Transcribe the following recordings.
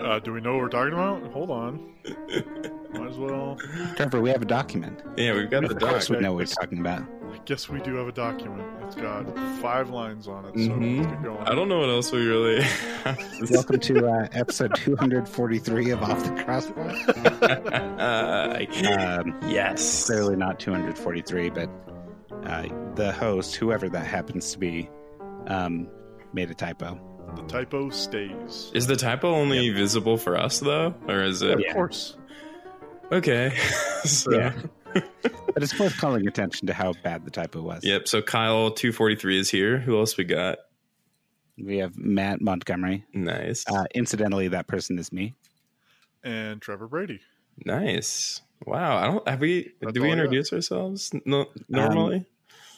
Uh, do we know what we're talking about? Hold on. Might as well. Trevor, we have a document. Yeah, we've got the Of doc. course, we know what we're talking about. I guess we do have a document. It's got five lines on it, so Mhm. let's going. I don't know what else we really. Welcome to uh, episode 243 of Off the Crossbar. uh, Um, yes. clearly not 243, but uh, the host, whoever that happens to be, um, made a typo. The typo stays. Is the typo only visible for us though, or is it Yeah. Of course. okay? so, Yeah. But it's worth calling attention to how bad the typo was. Yep. So Kyle two forty three is here. Who else we got? We have Matt Montgomery. Nice. Uh, incidentally, that person is me. And Trevor Brady. nice. Wow. I don't have we. That's do we all I got. introduce ourselves no, normally?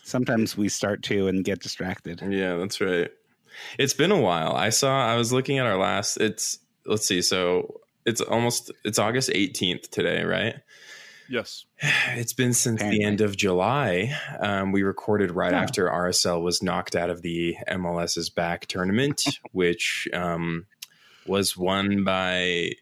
Sometimes we start to and get distracted. Yeah, that's right. It's been a while. I saw I was looking at our last it's let's see, so it's almost it's August 18th today, right? Yes. It's been since the end of July. Um, we recorded right Yeah. after RSL was knocked out of the MLS's back tournament, which um, was won by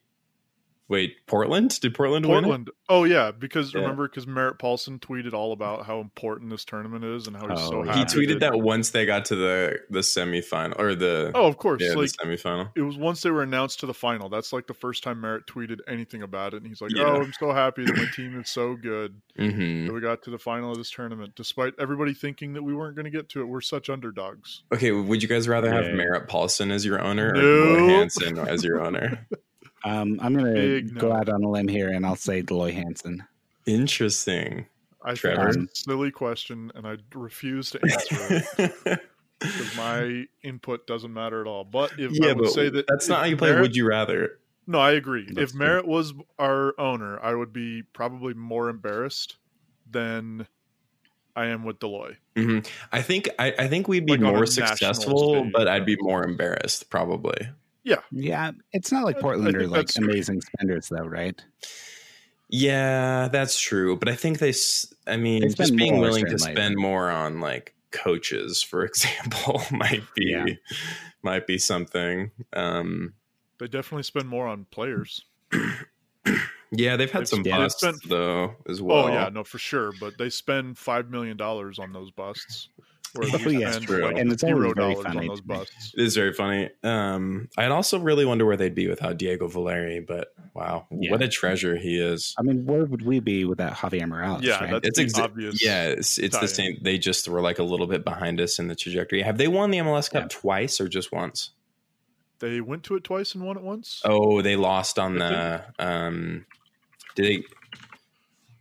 wait Portland. Did Portland, win? it? Portland. Oh yeah, because Yeah. remember, because Merritt Paulson tweeted all about how important this tournament is and how he's so Oh, yeah. happy. He tweeted that- that once they got to the the semifinal or the Oh, of course. yeah like the semifinal. it was once they were announced to the final. That's like the first time Merritt tweeted anything about it, and he's like, Yeah. "Oh, I'm so happy that my team is so good hmm that we got to the final of this tournament, despite everybody thinking that we weren't going to get to it. We're such underdogs." Okay, would you guys rather have Yeah. Merritt Paulson as your owner or No. Hansen as your owner? Um, I'm going to go no. out on a limb here and I'll say Dell Loy Hansen. Interesting. I Trevor? think it's a silly question, and I refuse to answer it because my input doesn't matter at all. But if yeah, I would but say that that's not how you play. Merritt- Would you rather? No, I agree. That's if Merritt was our owner, I would be probably more embarrassed than I am with Deloy. hmm I think I, I think we'd be Like more successful, stage. but I'd be more embarrassed probably. Yeah, Yeah. it's not like I- I Portland are like that's- amazing spenders, though, right? Yeah, that's true. But I think they. I mean, They just being willing to spend more on like coaches, for example, might be Yeah. might be something. Um, They definitely spend more on players. yeah, they've had They've some spent- busts they've spent- though as well. oh yeah, no, for sure. But they spend five million dollars on those busts. Whereas Oh, we yeah, spend true. like And it's zero very dollars funny on those busts. It is very funny. Um, I'd also really wonder where they'd be without Diego Valeri, but wow, Yeah. what a treasure he is. I mean, where would we be without Javier Morales? Yeah, right? that's It's the exa- obvious. yeah, it's, it's the same. They just were like a little bit behind us in the trajectory. Have they won the MLS Cup Yeah. twice or just once? They went to it twice and won it once. Oh, they lost on I the. Um, did they?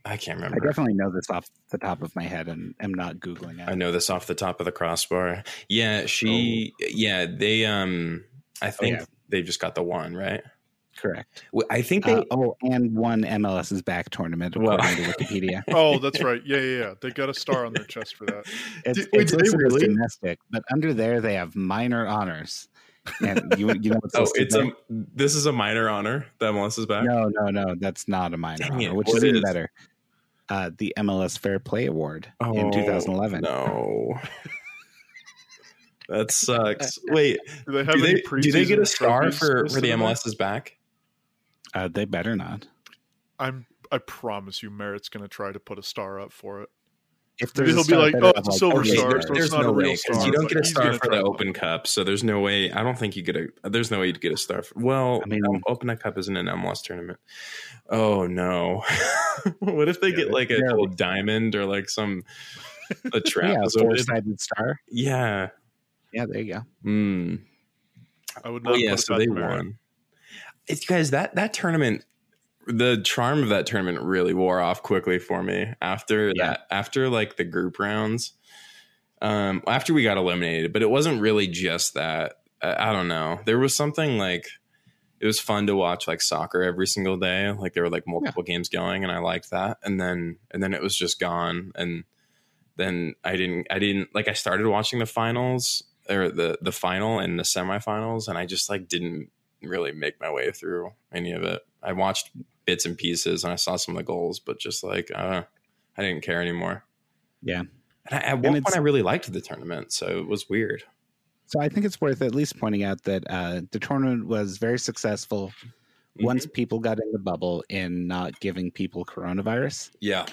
I can't remember. I definitely know this off the top of my head and am not googling it. I know this off the top of the crossbar. Yeah, she. Yeah, they. Um, I think Oh. yeah. they just got the one right. Correct. I think they. Uh, oh, and one MLS's back tournament Well- according to Wikipedia. Oh, that's right. Yeah, yeah, yeah. They got a star on their chest for that. It's, Did- it's did they listed as really? domestic, but under there they have minor honors. And you, you know what's Oh, it's there? a. This is a minor honor that MLS is back. no, no, no. That's not a minor Dang honor, it, which what is even is? better. Uh, the MLS Fair Play Award in Oh, 2011. No. That sucks. Wait, Do they have do any they, do they get a star for, for the in there? MLS is back? Uh, they better not. I'm. I promise you, Merritt's going to try to put a star up for it. If Maybe there's he'll a be like, "Oh, have, it's a silver okay, star, there. so it's there's not no a real way star, you don't get a star for the Open Cup, so there's no way. I don't think you get a. There's no way you'd get a star. For, well, I mean- um, Open Cup isn't an MLS tournament. Oh no! what if they Yeah, get like a they're- diamond or like some a trap? Yeah, trapezoid? four-sided star. Yeah. Yeah, there you go. Mm. I would not. Oh yeah, so they won. It's guys that that tournament, the charm of that tournament really wore off quickly for me after Yeah. that. After like the group rounds, um, after we got eliminated, but it wasn't really just that. I, I don't know. There was something like it was fun to watch like soccer every single day. Like there were like multiple games going, and I liked that. And then and then it was just gone. And then I didn't I didn't like I started watching the finals or the the final and the semifinals, and I just like didn't really make my way through any of it. I watched bits and pieces and I saw some of the goals, but just like uh, I didn't care anymore. Yeah. And I, at one point, I really liked the tournament, so it was weird. So I think it's worth at least pointing out that uh, the tournament was very successful Mm-hmm. once people got in the bubble in not giving people coronavirus, Yeah,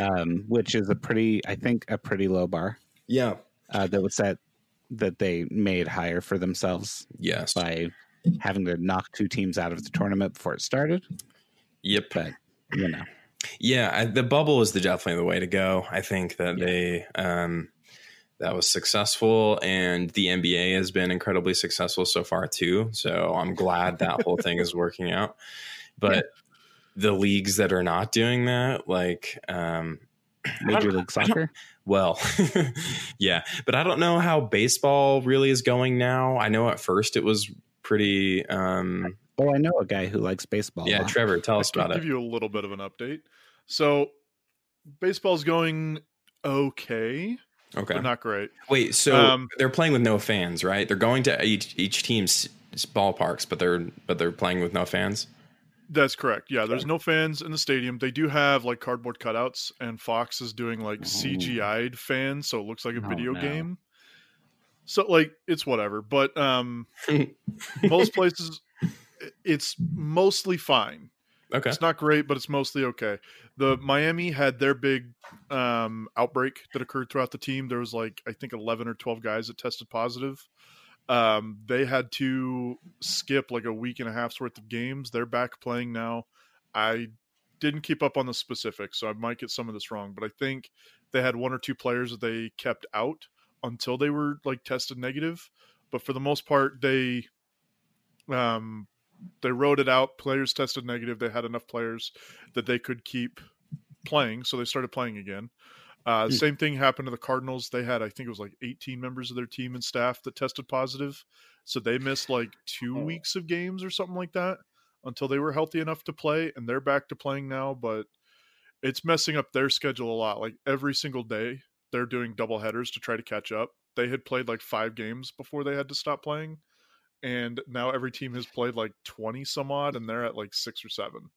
um, which is a pretty, I think, a pretty low bar yeah, uh, that was set that they made higher for themselves yes, by having to knock two teams out of the tournament before it started. Yep. But you know, Yeah, I, the bubble is the definitely the way to go. I think that Yeah. they um, that was successful, and the NBA has been incredibly successful so far too. So I'm glad that whole thing is working out. But the leagues that are not doing that, like, um, Major League Soccer. well, yeah, but I don't know how baseball really is going now. I know at first it was pretty. Um, Oh, I know a guy who likes baseball. yeah. Trevor, tell us I can about give it. Give you a little bit of an update. So, baseball's going okay, Okay, but not great. Wait, so Um, they're playing with no fans, right? They're going to each each team's ballparks, but they're but they're playing with no fans. That's correct. Yeah, there's no fans in the stadium. They do have like cardboard cutouts, and Fox is doing like. CGI'd fans, so it looks like a Oh, video no. game. So like it's whatever, but um, most places it's mostly fine. Okay, It's not great, but it's mostly okay. The Miami had their big um, outbreak that occurred throughout the team. There was like I think eleven or twelve guys that tested positive. Um, they had to skip like a week and a half's worth of games. They're back playing now. I didn't keep up on the specifics, so I might get some of this wrong, but I think they had one or two players that they kept out until they were like tested negative. But for the most part, they um they wrote it out. Players tested negative. They had enough players that they could keep playing, so they started playing again. Uh, Hmm. Same thing happened to the Cardinals. They had, I think it was like 18 members of their team and staff that tested positive, so they missed like two Oh. weeks of games or something like that until they were healthy enough to play, and they're back to playing now. But it's messing up their schedule a lot. Like every single day, they're doing double headers to try to catch up. They had played like five games before they had to stop playing and now every team has played like 20 some odd and they're at like six or seven.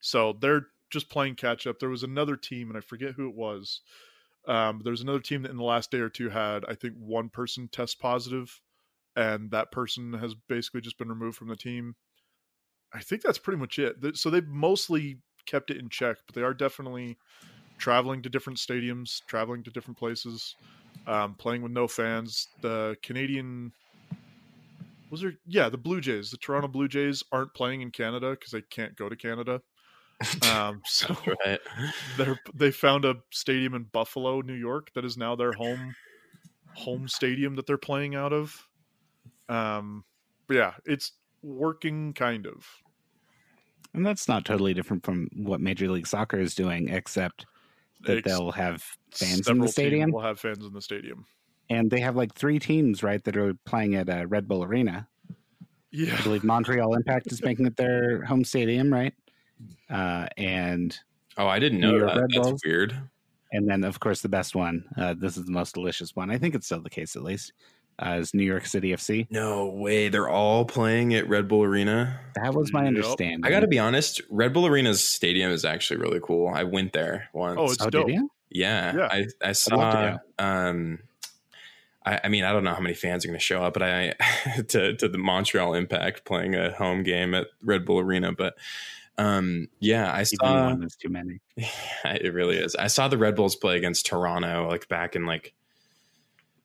So they're just playing catch up. There was another team and i forget who it was um, there's another team that in the last day or two had i think one person test positive and that person has basically just been removed from the team. I think that's pretty much it. So they've mostly kept it in check but they are definitely traveling to different stadiums traveling to different places um, playing with no fans. The canadian was there yeah the blue jays the toronto blue jays aren't playing in canada because they can't go to canada. Um so right. they're they found a stadium in buffalo new york that is now their home home stadium that they're playing out of. Um but yeah it's working kind of. And that's not totally different from what Major League Soccer is doing, except that Ex- they'll have fans in the teams stadium, will have fans in the stadium and they have like three teams, right, that are playing at uh, Red Bull Arena. yeah I believe Montreal Impact is making it their home stadium, right? Uh, and Oh, I didn't know that. Red That's Bulls. weird. and then of course the best one. Uh, this is the most delicious one. I think it's still the case at least. Uh, is New York City FC. No way, they're all playing at Red Bull Arena. That was my Yep. understanding. I got to be honest, Red Bull Arena's stadium is actually really cool. I went there once. oh it's Oh, dope did you? Yeah, Yeah. I I saw. to Um, I, I mean, I don't know how many fans are going to show up, but I to to the Montreal Impact playing a home game at Red Bull Arena. But um, yeah, I Even saw. one is too many. it really is. I saw the Red Bulls play against Toronto, like back in like.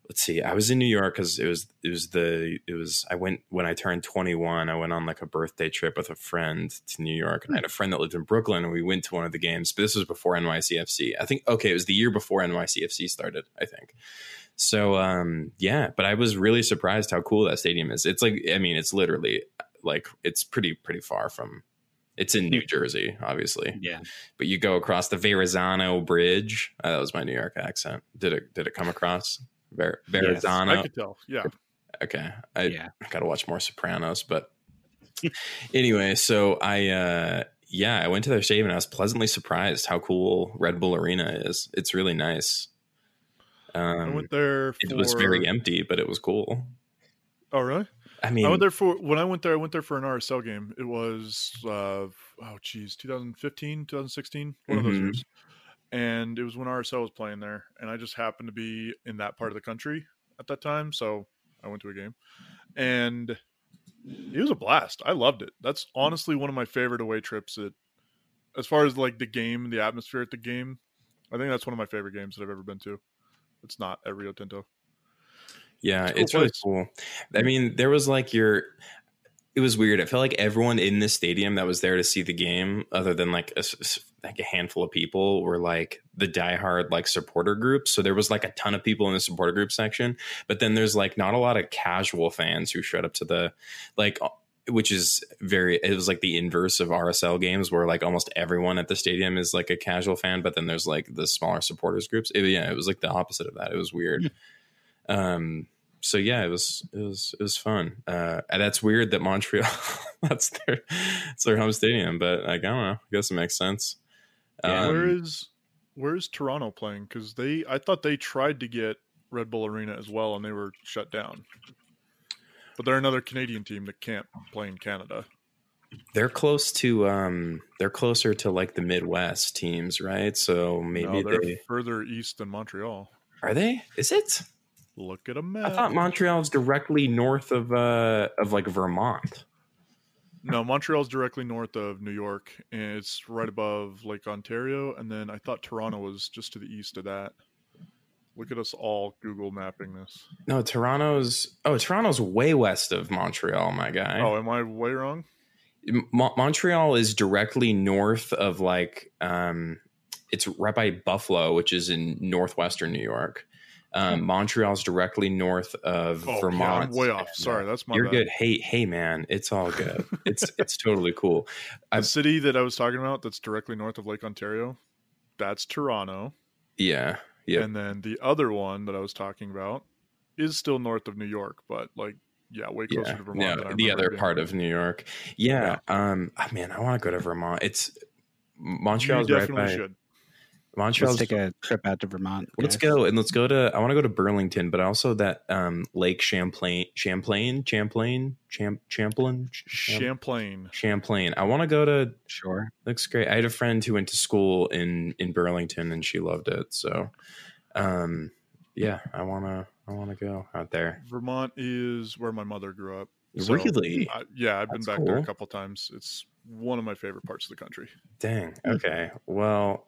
Let's see. I was in New York because it was it was the it was I went when I turned 21. I went on like a birthday trip with a friend to New York, and I had a friend that lived in Brooklyn, and we went to one of the games. But this was before NYCFC. I think okay, it was the year before NYCFC started. I think. So um yeah, but I was really surprised how cool that stadium is. It's like I mean, it's literally like it's pretty pretty far from. It's in New Jersey, obviously Yeah. but you go across the Verrazano Bridge. Uh, that was my New York accent. Did it? Did it come across? Ver, Yes, i could tell yeah okay, I yeah. got to watch more Sopranos. But anyway, so I uh, yeah, I went to their stadium and I was pleasantly surprised how cool Red Bull Arena is. It's really nice. I Um, went there for, it was very empty, but it was cool. oh really I mean, I went there for when I went there. I went there for an RSL game. It was uh, oh geez, 2015, 2016, one of those Mhm. years. and it was when RSL was playing there, and I just happened to be in that part of the country at that time, so I went to a game, and it was a blast. I loved it. That's honestly one of my favorite away trips. It, as far as like the game, the atmosphere at the game, I think that's one of my favorite games that I've ever been to. It's not at Rio Tinto. Yeah, It's cool it's really cool. I mean, there was like your. It was weird. I felt like everyone in the stadium that was there to see the game, other than like a, like a handful of people, were like the diehard like supporter groups. So there was like a ton of people in the supporter group section, but then there's like not a lot of casual fans who showed up to the like, which is very. It was like the inverse of RSL games, where like almost everyone at the stadium is like a casual fan, but then there's like the smaller supporters groups. It- yeah, it was like the opposite of that. It was weird. Um, so yeah, it was it was it was fun. Uh, and that's weird that Montreal that's their it's their home stadium, but like I don't know. I guess it makes sense. Yeah. Um, where is where is Toronto playing? Because they, I thought they tried to get Red Bull Arena as well, and they were shut down. But they're another Canadian team that can't play in Canada. they're close to um they're closer to like the Midwest teams, right? So maybe no, they're they further east than Montreal. are they? Is it? Look at a map. I thought Montreal is directly north of uh of like Vermont. no, Montreal's directly north of New York, and it's right above Lake Ontario. And then I thought Toronto was just to the east of that. Look at us all Google mapping this. No, Toronto's oh Toronto's way west of Montreal, my guy. Oh, am I way wrong? Mo- Montreal is directly north of like um it's right by Buffalo, which is in northwestern New York. Um, Montreal's directly north of Hmm. Oh, yeah, Vermont. I'm way off. Sorry, that's my You're bad. good. Hey, hey, man, it's all good. it's it's totally cool. The I've- city that I was talking about that's directly north of Lake Ontario, that's Toronto. Yeah, yeah. And then the other one that I was talking about is still north of New York, but like, yeah, way closer Yeah, to Vermont. yeah, than the other being. part of New York. Yeah, um, ah, man, I want to go to Vermont. It's Montreal's you right definitely by should. Montreal's Let's take a trip out to Vermont. Let's go and let's go to. I want to go to Burlington, but also that um, Lake Champlain, Champlain, Champlain, Champ, Champlain, Champlain. Champlain. I want to go to. Sure. Looks great. I had a friend who went to school in in Burlington, and she loved it. So, um, yeah, I wanna I wanna go out there. Vermont is where my mother grew up. So, really? I, yeah, I've been That's back there a couple times. It's one of my favorite parts of the country, Dang. Okay. Well,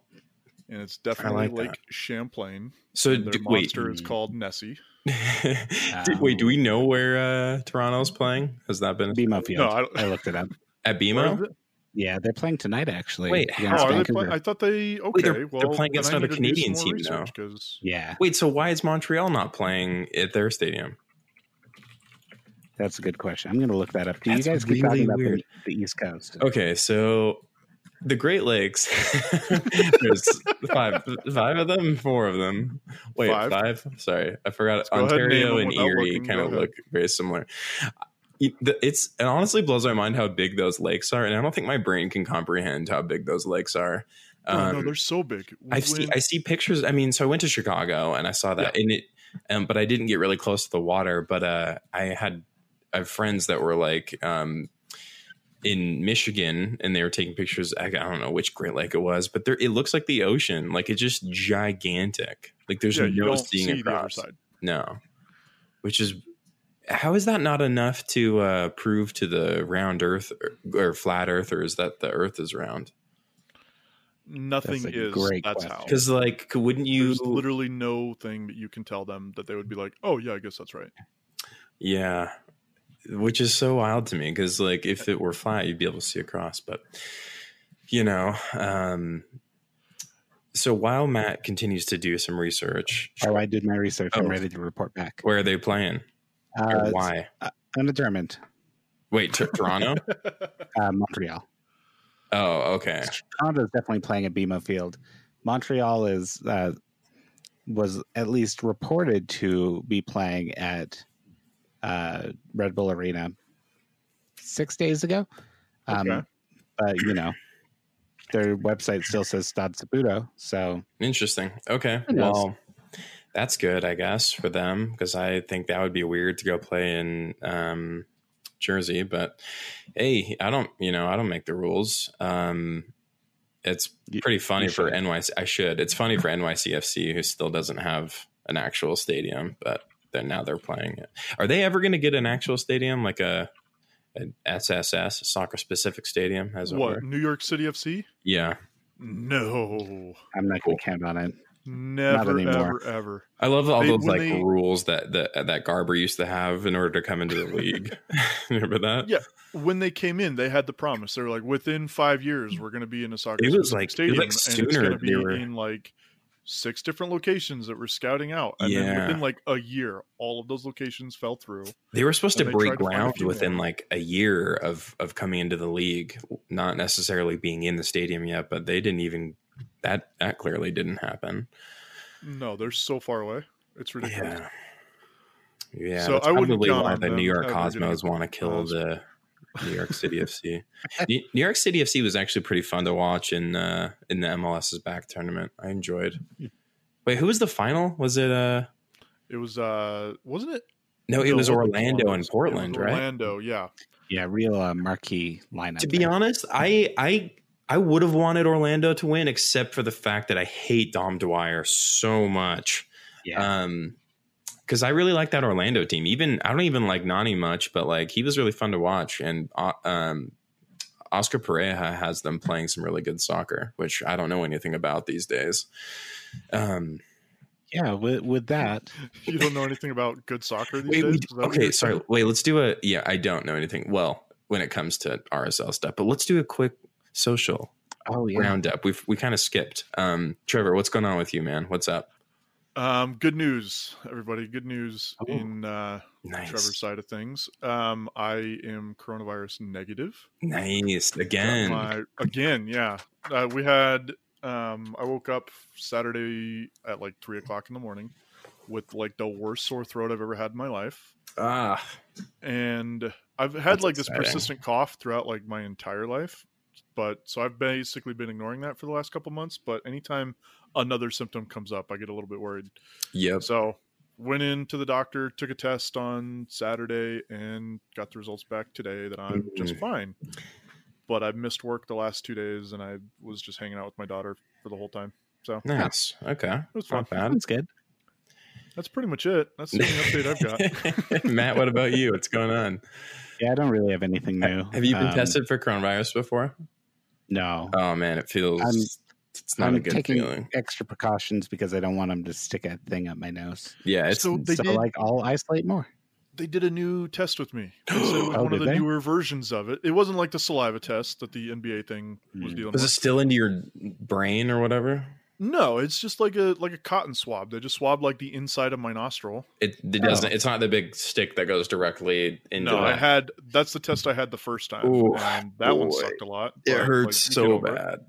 and it's definitely like Lake that. Champlain. so and their do, wait. monster is called Nessie. do, wait. Do we know where uh, Toronto's playing? Has that been BMO Field. No, I don't- I looked it up. at Where BMO? Yeah, they're playing tonight. Actually. Wait, Oh, against are they play- I thought they okay. they're- they're playing against then I another need to do Canadian team now. research, 'cause- yeah, Wait. So why is Montreal not playing at their stadium? that's a good question. I'm going to look that up. Do you guys keep really talking about weird. the, the East Coast? Okay, so the Great Lakes. there's five, five of them, four of them. Wait, Five? five? Sorry, I forgot. and Ontario and Erie kind of look very similar. It's it honestly blows my mind how big those lakes are, and I don't think my brain can comprehend how big those lakes are. Oh, no, Um, they're so big. I see. I see pictures. I mean, so I went to Chicago and I saw that, and it, um, but I didn't get really close to the water. But uh, I had I have friends that were like um, in Michigan, and they were taking pictures. I, I don't know which Great Lake it was, but there it looks like the ocean. Like it's just gigantic. Like there's yeah, no seeing see the other across. side. No, which is how is that not enough to uh, prove to the round Earth or, or flat Earthers that the Earth is round? Nothing That's a is. great that's question. how. Because like, wouldn't you? There's literally no thing that you can tell them that they would be like, "Oh yeah, I guess that's right." Yeah. Which is so wild to me because, like, if it were flat, you'd be able to see across. But, you know, um, so while Matt continues to do some research, Oh, I did my research. I'm Oh. ready to report back. where are they playing Uh, why? Undetermined. Wait, t- Toronto? Uh, Montreal. Oh, okay. Toronto is definitely playing at BMO Field. Montreal is uh, was at least reported to be playing at uh, Red Bull Arena six days ago. Um, Okay. But you know, their website still says Stade Saputo. So Interesting. Okay. Well, that's good, I guess, for them because I think that would be weird to go play in um, Jersey. But hey, I don't, you know, I don't make the rules. Um, It's pretty funny for. NYC. I should. It's funny for NYCFC, who still doesn't have an actual stadium, but then now they're playing it. Are they ever going to get an actual stadium, like a an SSS, soccer specific stadium, as it What were? New York City FC? Yeah, No, I'm not Cool. going to count on it. never, ever, ever. I love all They- those like they- rules that that that Garber used to have in order to come into the league. Remember that? Yeah. When they came in, they had the promise. They were like, within five years, we're going to be in a soccer It was specific like- it was stadium, like and it's sooner going to be they were- in like six different locations that we're scouting out. And then within like a year, all of those locations fell through. They were supposed to break tried to ground within more. like a year of of coming into the league, not necessarily being in the stadium yet, but they didn't even that that clearly didn't happen. No, they're so far away. It's ridiculous. Yeah. Yeah, So I wouldn't why the New York Cosmos want to kill the New York City FC. New New York City FC was actually pretty fun to watch in uh, in the MLS's back tournament. I enjoyed. Wait, who was the final? Was it uh It was, uh, wasn't it? no, it No, was Orlando and It was Portland, right? Orlando, yeah. Yeah, real uh, marquee lineup. To be there. honest, I I I would have wanted Orlando to win, except for the fact that I hate Dom Dwyer so much. yeah, Um, because I really like that Orlando team. Even I don't even like Nani much, but like he was really fun to watch. And uh, um, Oscar Pareja has them playing some really good soccer, which I don't know anything about these days. Um, yeah. With, with that, You don't know anything about good soccer these wait, days? we, Is that what okay, sorry. saying? Wait, let's do a. Yeah, I don't know anything. Well, when it comes to RSL stuff, but let's do a quick social oh yeah, roundup. We've we kind of skipped. Um, Trevor, what's going on with you, man? What's up? Um, good news, everybody. Good news Oh. in uh, Nice, Trevor's side of things. Um, I am coronavirus negative. nice again. my- again, yeah. Uh, we had. Um, I woke up Saturday at like three o'clock in the morning with like the worst sore throat I've ever had in my life, Ah, and I've had That's like this persistent cough throughout like my entire life. But so I've basically been ignoring that for the last couple months. But anytime another symptom comes up, I get a little bit worried. Yeah. So went into the doctor, took a test on Saturday, and got the results back today that I'm just Mhm. fine. But I've missed work the last two days, and I was just hanging out with my daughter for the whole time. So it Nice. Okay. It was fun. Not bad. that's good. That's pretty much it. That's the only update I've got. Matt, what about you? What's going on? Yeah, I don't really have anything new. Have you been Um, tested for coronavirus before? No, Oh man, it feels I'm- it's not I'm a good taking feeling. extra precautions because I don't want them to stick a thing up my nose. Yeah, it's So they so, did. like, I'll isolate more. They did a new test with me. They said it was Oh, one of the they? newer versions of it. It wasn't like the saliva test that the NBA thing was Hmm. dealing was it still into your brain or whatever? No, it's just like a like a cotton swab. They just swabbed like the inside of my nostril. It, it oh. doesn't. It's not the big stick that goes directly into. No, I had that's the test I had the first time, Ooh, and that one sucked a lot. it but, hurts like, so get over it. bad.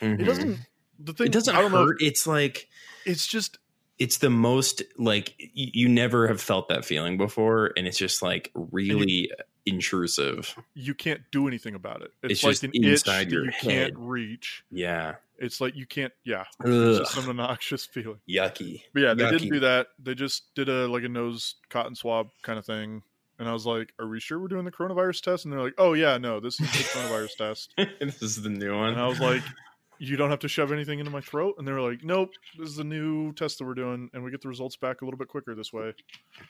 Mm-hmm. It doesn't. The thing It doesn't I don't know. hurt. It's like It's just it's the most like you never have felt that feeling before, and it's just like really intrusive. you can't do anything about it. It's, It's like just an inside itch that your you head. can't reach. Yeah, It's like you can't. Yeah, it's just some obnoxious feeling. yucky. But yeah, they Yucky. didn't do that. They just did a like a nose cotton swab kind of thing. And I was like, "Are we sure we're doing the coronavirus test?" And they're like, "Oh yeah, no, this is the coronavirus test." this is the new one. And I was like, "You don't have to shove anything into my throat." And they were like, "Nope, this is the new test that we're doing, and we get the results back a little bit quicker this way."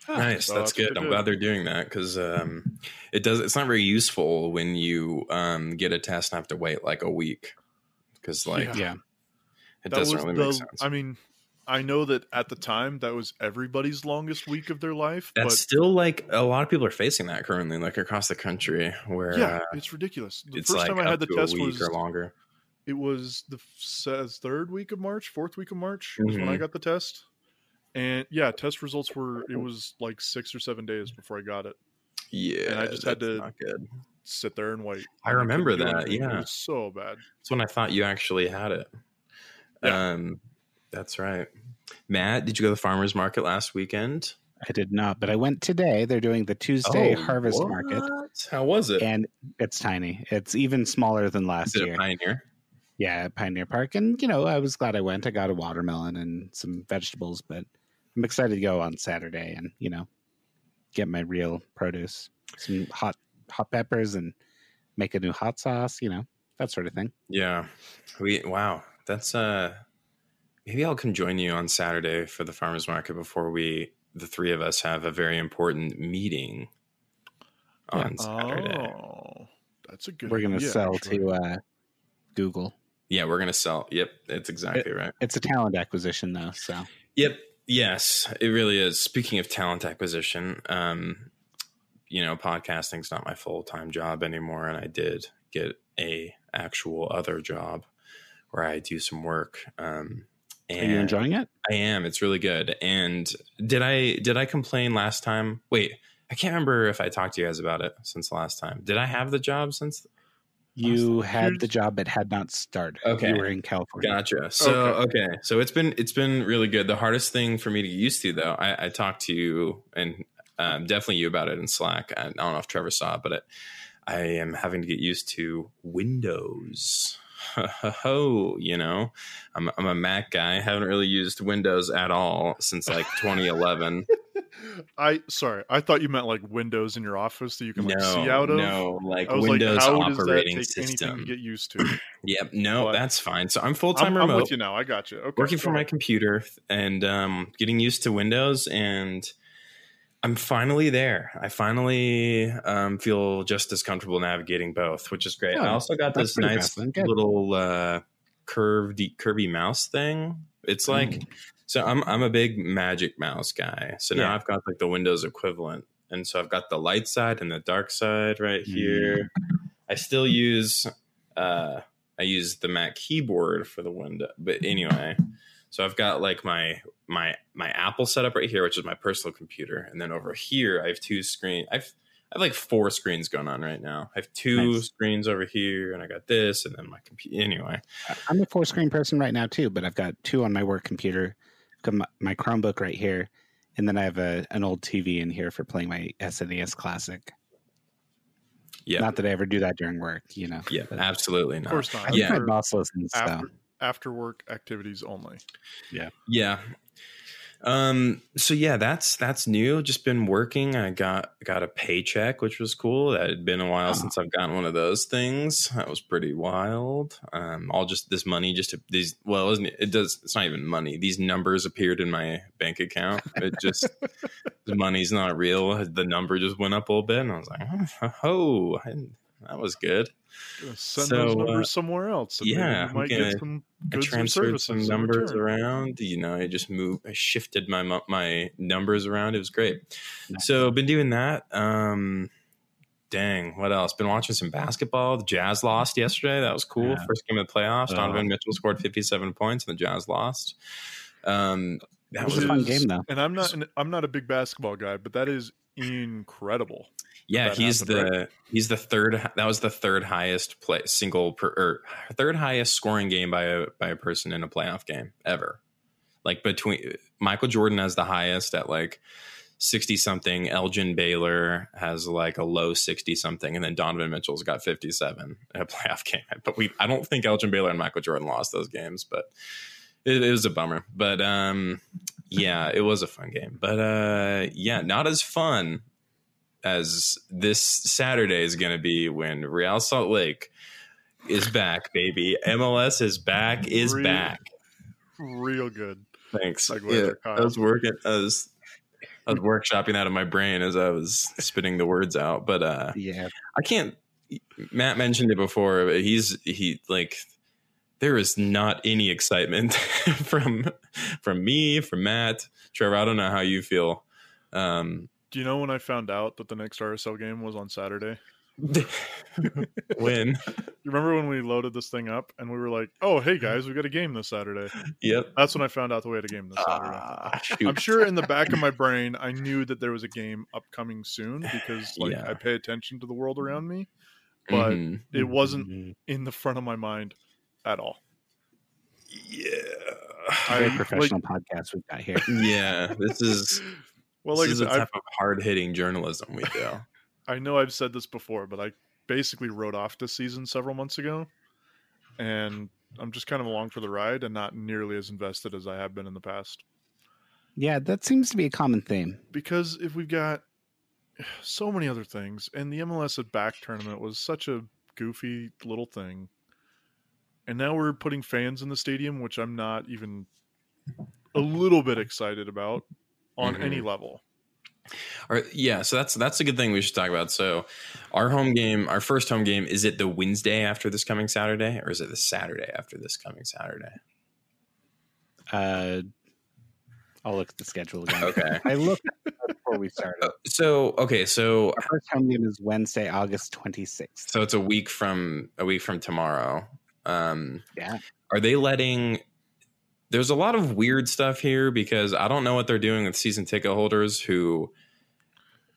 Nice, So that's that's good. I'm did. glad they're doing that because um, it does. It's not very useful when you um, get a test and have to wait like a week because like Yeah. Yeah, it That doesn't really the. make sense. I mean, I know that at the time that was everybody's longest week of their life, That's but still like a lot of people are facing that currently, like across the country, where yeah, uh, it's ridiculous. The it's first like time I had the test week was or longer. it was the says third week of March, fourth week of March was when I Mhm. got the test. And yeah, test results were it was like six or seven days before I got it. Yeah, and I just had to- Not good. Sit there and wait. I remember couldn't that, yeah. it was so bad. That's when I thought you actually had it. Yeah. Um, that's right. Matt, did you go to the farmers market last weekend? I did not, but I went today. They're doing the Tuesday Oh, harvest what? market, How was it? and it's tiny. It's even smaller than Is last it a year. Pioneer? Yeah, at Pioneer Park, and you know, I was glad I went. I got a watermelon and some vegetables, but I'm excited to go on Saturday and you know, get my real produce, some hot hot peppers, and make a new hot sauce. You know, that sort of thing. Yeah. We wow. That's uh maybe I'll come join you on Saturday for the farmers market before we the three of us have a very important meeting on Saturday. Oh, that's a good. We're gonna idea, sell actually. to uh, Google. Yeah, we're gonna sell. Yep, that's exactly right. It's a talent acquisition though, so Yep. Yes, it really is. Speaking of talent acquisition, um, you know, podcasting's not my full time job anymore, and I did get a actual other job where I do some work. Um, are and you enjoying it? I am. It's really good. And did I did I complain last time? Wait, I can't remember if I talked to you guys about it since last time. Did I have the job since? You Awesome. had the job but had not started. Okay. You were in California. Gotcha. So okay. so it's been it's been really good. The hardest thing for me to get used to, though, I, I talked to you and um, definitely you about it in Slack. I, don't know if Trevor saw it, but it, I am having to get used to Windows. Ho, ho, you know, I'm I'm a Mac guy. I haven't really used Windows at all since like 2011. I sorry, I thought you meant like windows in your office that you can like no, see out of. no, like Windows like, how does that operating take anything system. to get used to? Yep, no, But- that's fine. So I'm full time I'm, I'm remote. with you now. I got you. Okay, working from my computer and um, getting used to Windows, and I'm finally there. I finally um, feel just as comfortable navigating both, which is great. I also got this nice fast then. Good. little uh, curved Kirby mouse thing. It's like Mm. so. I'm I'm a big Magic Mouse guy. So now Yeah. I've got like the Windows equivalent, and so I've got the light side and the dark side right Mm. here. I still use uh, I use the Mac keyboard for the window, but anyway. So I've got like my my my Apple setup right here, which is my personal computer, and then over here I have two screen. I've I have like four screens going on right now. I have two Nice. screens over here, and I got this, and then my computer. Anyway, I'm a four screen person right now too, but I've got two on my work computer. I've got my, my Chromebook right here, and then I have a an old TV in here for playing my SNES Classic. yeah, Not that I ever do that during work, you know. yeah, but absolutely Of not. course not. think Yeah. my boss listens, so after after work activities only. Yeah. Yeah. Um so yeah, that's that's new. Just been working. I got got a paycheck, which was cool. That had been a while Oh. since I've gotten one of those things. That was pretty wild. Um all just this money just to, these well, it wasn't it does it's not even money. These numbers appeared in my bank account. It just the money's not real. The number just went up a little bit and I was like, "Oh, I- that was good." Send So, those uh, numbers somewhere else. and yeah, you I'm might gonna- get some I goods and transferred some numbers around. You know, I just moved, I shifted my my numbers around. It was great. Nice. So been doing that. Um, dang, what else? Been watching some basketball. The Jazz lost yesterday. That was cool. Yeah. First game of the playoffs. Oh. Donovan Mitchell scored fifty seven points, and the Jazz lost. Um, that was was a fun game though. And I'm not an, I'm not a big basketball guy, but that is incredible. Yeah, he's the he's the third. That was the third highest play single per or third highest scoring game by a by a person in a playoff game ever. Like between Michael Jordan has the highest at like sixty something. Elgin Baylor has like a low sixty something, and then Donovan Mitchell's got fifty seven in a playoff game. But we I don't think Elgin Baylor and Michael Jordan lost those games, but it, it was a bummer. But um, yeah, it was a fun game. But uh, yeah, not as fun as this Saturday is going to be when Real Salt Lake is back, baby. MLS is back, is Real- back. Real good. Thanks. Segue Yeah. I was working. I was. I was workshopping that in my brain as I was spitting the words out, but uh, Yeah, I can't. Matt mentioned it before, but he's he like there is not any excitement from from me, from Matt, Trevor. I don't know how you feel. Um, Do you know when I found out that the next RSL game was on Saturday? when? You remember when we loaded this thing up and we were like, "Oh, hey guys, we got a game this Saturday." Yep. That's when I found out that we had a game this Saturday. Ah, shoot. I'm sure in the back of my brain, I knew that there was a game upcoming soon because like Yeah. I pay attention to the world around me, but Mhm. it wasn't Mhm. in the front of my mind at all. Yeah. I- very like- professional podcast we've got here. yeah. This is Well, this like I is the said, I've, type of hard hitting journalism we do. I know I've said this before, but I basically wrote off this season several months ago, and I'm just kind of along for the ride and not nearly as invested as I have been in the past. Yeah, that seems to be a common theme. Because if we've got so many other things, and the MLS at back tournament was such a goofy little thing, and now we're putting fans in the stadium, which I'm not even a little bit excited about on Mhm. any level. Or, yeah, so that's that's a good thing we should talk about. So, our home game, our first home game, is it the Wednesday after this coming Saturday, or is it the Saturday after this coming Saturday? Uh, I'll look at the schedule again. Okay. I looked at it before we started. Uh, So okay, so Our first home game is Wednesday, August 26th. so it's a week from a week from tomorrow. Um, Yeah. are they letting? There's a lot of weird stuff here because I don't know what they're doing with season ticket holders who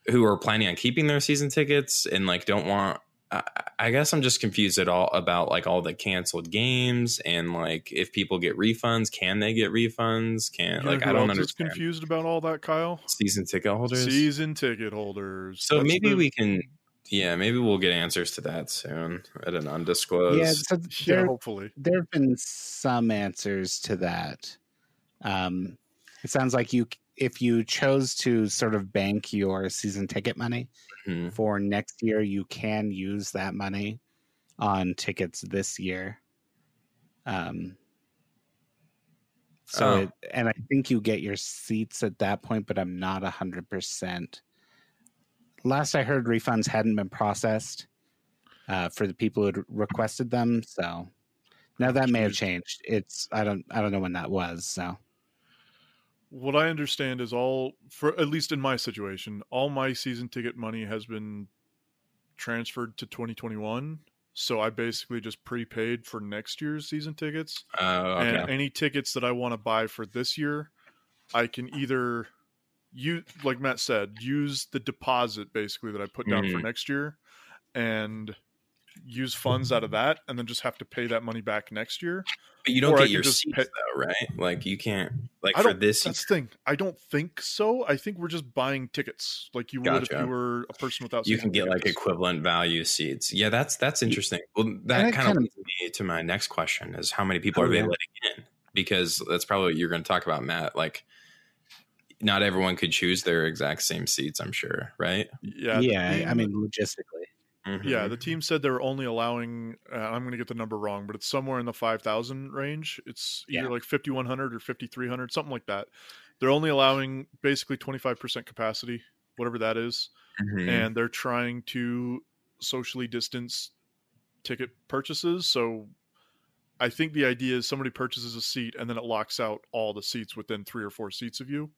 who are planning on keeping their season tickets and like don't want. I, I guess I'm just confused at all about like all the canceled games and like if people get refunds, can they get refunds? Can You like I don't understand confused about all that, Kyle. season ticket holders. Season ticket holders. So That's maybe the- we can, yeah, maybe we'll get answers to that soon at an undisclosed. Yeah, so Yeah, hopefully. there have been some answers to that. Um, it sounds like you, if you chose to sort of bank your season ticket money Mhm. for next year, you can use that money on tickets this year. Um, so, Oh. it, and I think you get your seats at that point, but I'm not a hundred percent. Last I heard, refunds hadn't been processed uh, for the people who had requested them. So now that may have changed. It's I don't I don't know when that was. So What I understand is all for at least in my situation, all my season ticket money has been transferred to 2021. So I basically just prepaid for next year's season tickets. Oh, okay. And any tickets that I want to buy for this year, I can either you like Matt said, use the deposit basically that I put down for Mhm. next year and use funds out of that and then just have to pay that money back next year. but you don't or get your just seats pay- though, right? Like you can't like I for don't- this. That's the thing. I don't think so. I think we're just buying tickets like you would if you were a person without You can get like equivalent value seats. Yeah, that's that's interesting. Well, that kind kind of of- leads me to my next question: is how many people Oh, are they yeah. letting in? Because that's probably what you're going to talk about, Matt. Like, not everyone could choose their exact same seats. I'm sure, right? yeah, yeah, the I mean logistically. yeah, Mhm. the team said they were only allowing. Uh, I'm going to get the number wrong, but it's somewhere in the five thousand range. It's either Yeah. like fifty one hundred or fifty three hundred, something like that. They're only allowing basically twenty five percent capacity, whatever that is, Mhm. and they're trying to socially distance ticket purchases. So I think the idea is somebody purchases a seat and then it locks out all the seats within three or four seats of you,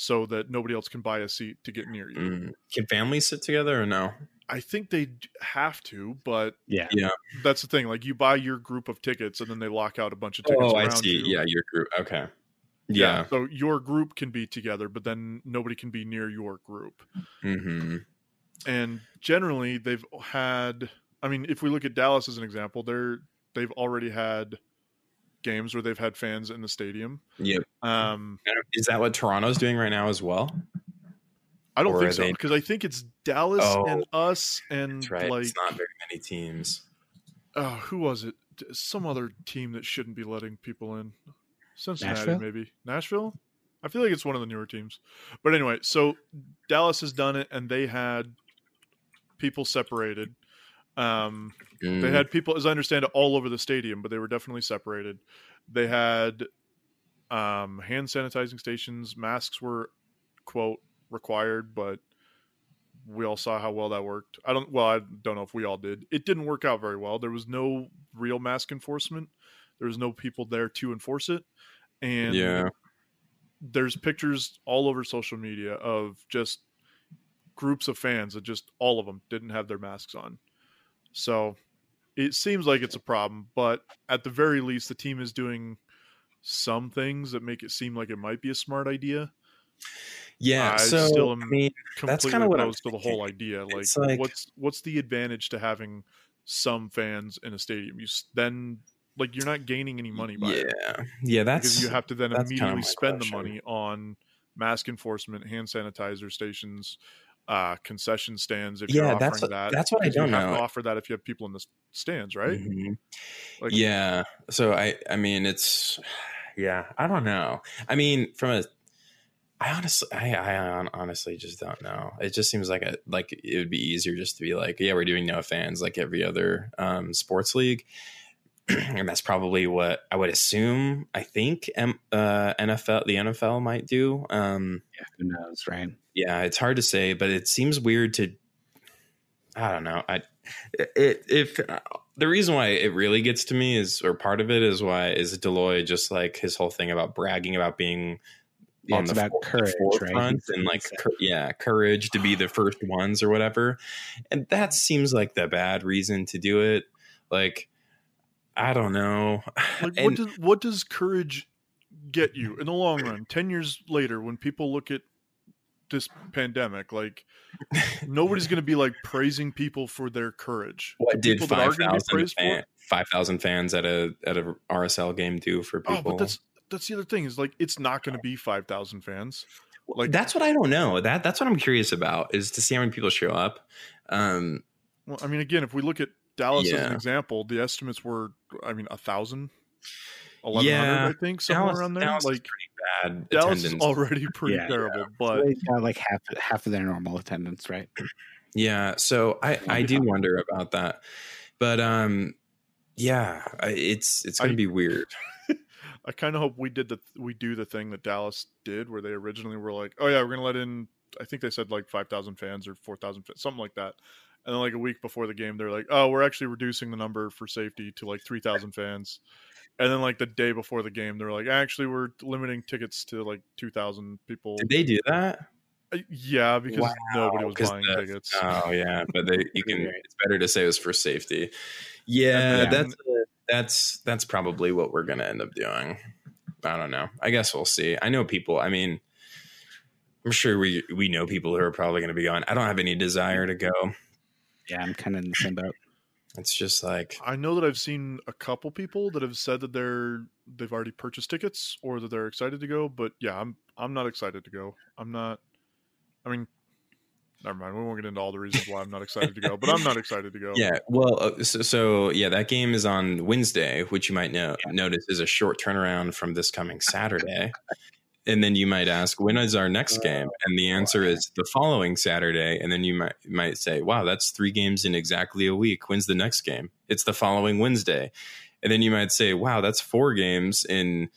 so that nobody else can buy a seat to get near you. Mm. Can families sit together or no? I think they have to, but Yeah. yeah, that's the thing. Like you buy your group of tickets and then they lock out a bunch of tickets Oh, I see. you. Yeah, your group. Okay. Yeah. So your group can be together, but then nobody can be near your group. hmm And generally, they've had. I mean, if we look at Dallas as an example, they're they've already had games where they've had fans in the stadium. Yep. Um, Is that what Toronto's doing right now as well? I don't Or think are so they- because I think it's Dallas Oh, and us and That's right. like it's not very many teams. oh, who was it? Some other team that shouldn't be letting people in. Cincinnati, Nashville? maybe Nashville. I feel like it's one of the newer teams. But anyway, so Dallas has done it, and they had people separated. Um, They Mm. had people, as I understand it, all over the stadium, but they were definitely separated. They had um, hand sanitizing stations. Masks were quote required, but we all saw how well that worked. I don't. Well, I don't know if we all did. It didn't work out very well. There was no real mask enforcement. There was no people there to enforce it, and Yeah. there's pictures all over social media of just groups of fans that just all of them didn't have their masks on. So it seems like it's a problem, but at the very least, the team is doing some things that make it seem like it might be a smart idea. Yeah. I so still am I mean, That's kinda what I'm opposed to the whole idea. Like, like- what's what's the advantage to having some fans in a stadium? You then like you're not gaining any money by it yeah, yeah. That's because you have to then that's kinda immediately spend question. the money on mask enforcement, hand sanitizer stations, uh, concession stands. If Yeah, you're offering that's what- that, that's what I 'cause you don't have know. to offer that if you have people in the stands, right? Mhm. Like, yeah. So I, I mean, it's, yeah. I don't know. I mean, from a, I honestly, I, I honestly just don't know. It just seems like a, like it would be easier just to be like, yeah, we're doing no fans like every other um, sports league. and that's probably what I would assume. I think M- uh, NFL, the NFL might do. Um, Yeah, who knows, right? yeah, it's hard to say, but it seems weird to. I don't know. I it if the reason why it really gets to me is, or part of it is why is Dell Loy just like his whole thing about bragging about being Yeah, on the, about for- the courage, right? forefront He and like cou- yeah, courage to be the first ones or whatever, and that seems like the bad reason to do it. Like, I don't know. Like, what does what does courage get you in the long run? Ten years later, when people look at this pandemic, like nobody's going to be like praising people for their courage. What The did people that are five thousand fan, five thousand fans at a at a RSL game do for Oh, people? but that's that's the other thing is like it's not going to be five thousand fans. like- that's what I don't know. That that's what I'm curious about is to see how many people show up. Um, Well, I mean, again, if we look at Dallas as an example, the estimates were, I mean, a thousand, eleven hundred, Yeah. I think, somewhere Dallas, around there. Dallas is like pretty bad Dallas is already pretty Yeah. terrible, but They got like half half of their normal attendance, right? Yeah, so I I do wonder about that, but um, yeah, it's it's gonna I- be weird. I kind of hope we did the we do the thing that Dallas did, where they originally were like, "Oh yeah, we're gonna let in." I think they said like five thousand fans or four thousand, something like that. And then like a week before the game, they're like, "Oh, we're actually reducing the number for safety to like three thousand fans." And then like the day before the game, they're like, "Actually, we're limiting tickets to like two thousand people." Did they do that? Uh, Yeah, because Wow, nobody was buying the- tickets. Oh yeah, but they you can it's better to say it was for safety. Yeah, then- that's that's that's probably what we're gonna end up doing. I don't know. I guess we'll see. I know people. I mean, I'm sure we we know people who are probably going to be gone. I don't have any desire to go. Yeah, I'm kind of in the same boat. It's just like I know that I've seen a couple people that have said that they're they've already purchased tickets or that they're excited to go, but yeah, I'm I'm not excited to go. I'm not. I mean, never mind. We won't get into all the reasons why I'm not excited to go, but I'm not excited to go. Yeah, well, uh, so, so yeah, that game is on Wednesday, which you might know notice is a short turnaround from this coming Saturday. and then you might ask, when is our next game? And the answer is the following Saturday. And then you might might say, wow, that's three games in exactly a week. When's the next game? It's the following Wednesday. And then you might say, wow, that's four games in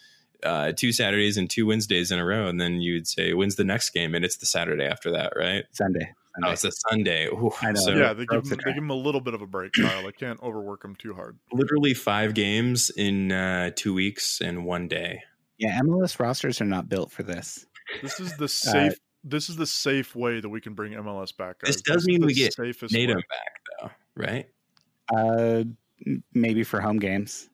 uh, two Saturdays and two Wednesdays in a row. And then you'd say, when's the next game? And it's the Saturday after that, right? Sunday. Oh, it's a Sunday. Ooh, I know. So yeah, they give, them, they give them a little bit of a break, Kyle. I can't overwork them too hard. literally five games in uh, two weeks and one day. Yeah, MLS rosters are not built for this. This is the safe. this is the safe way that we can bring MLS back. Guys. This does is mean we get NATO way. back though, right? Uh, maybe for home games,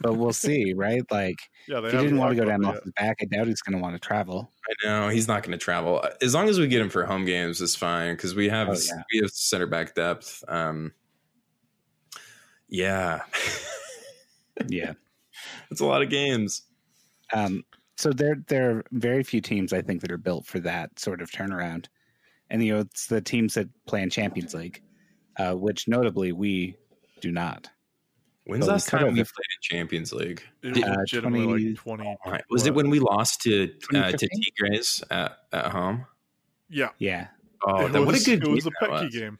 but we'll see, right? Like, Yeah, they if he didn't want to go to locked up back, I doubt he's going to want to travel. I know he's not going to travel as long as we get him for home games. It's fine because we have Oh, yeah. we have center back depth. Um, yeah, Yeah. it's a lot of games. Um, so there, there are very few teams I think that are built for that sort of turnaround, and you know it's the teams that play in Champions League, uh, which notably we do not. When's But the last time we played in Champions League? It was Uh, legitimately 20 like twenty. Was it when we lost to uh, to 2015? Tigres at, at home? Yeah, Yeah, Oh, it that, what a was, good it was a that Petke was. game.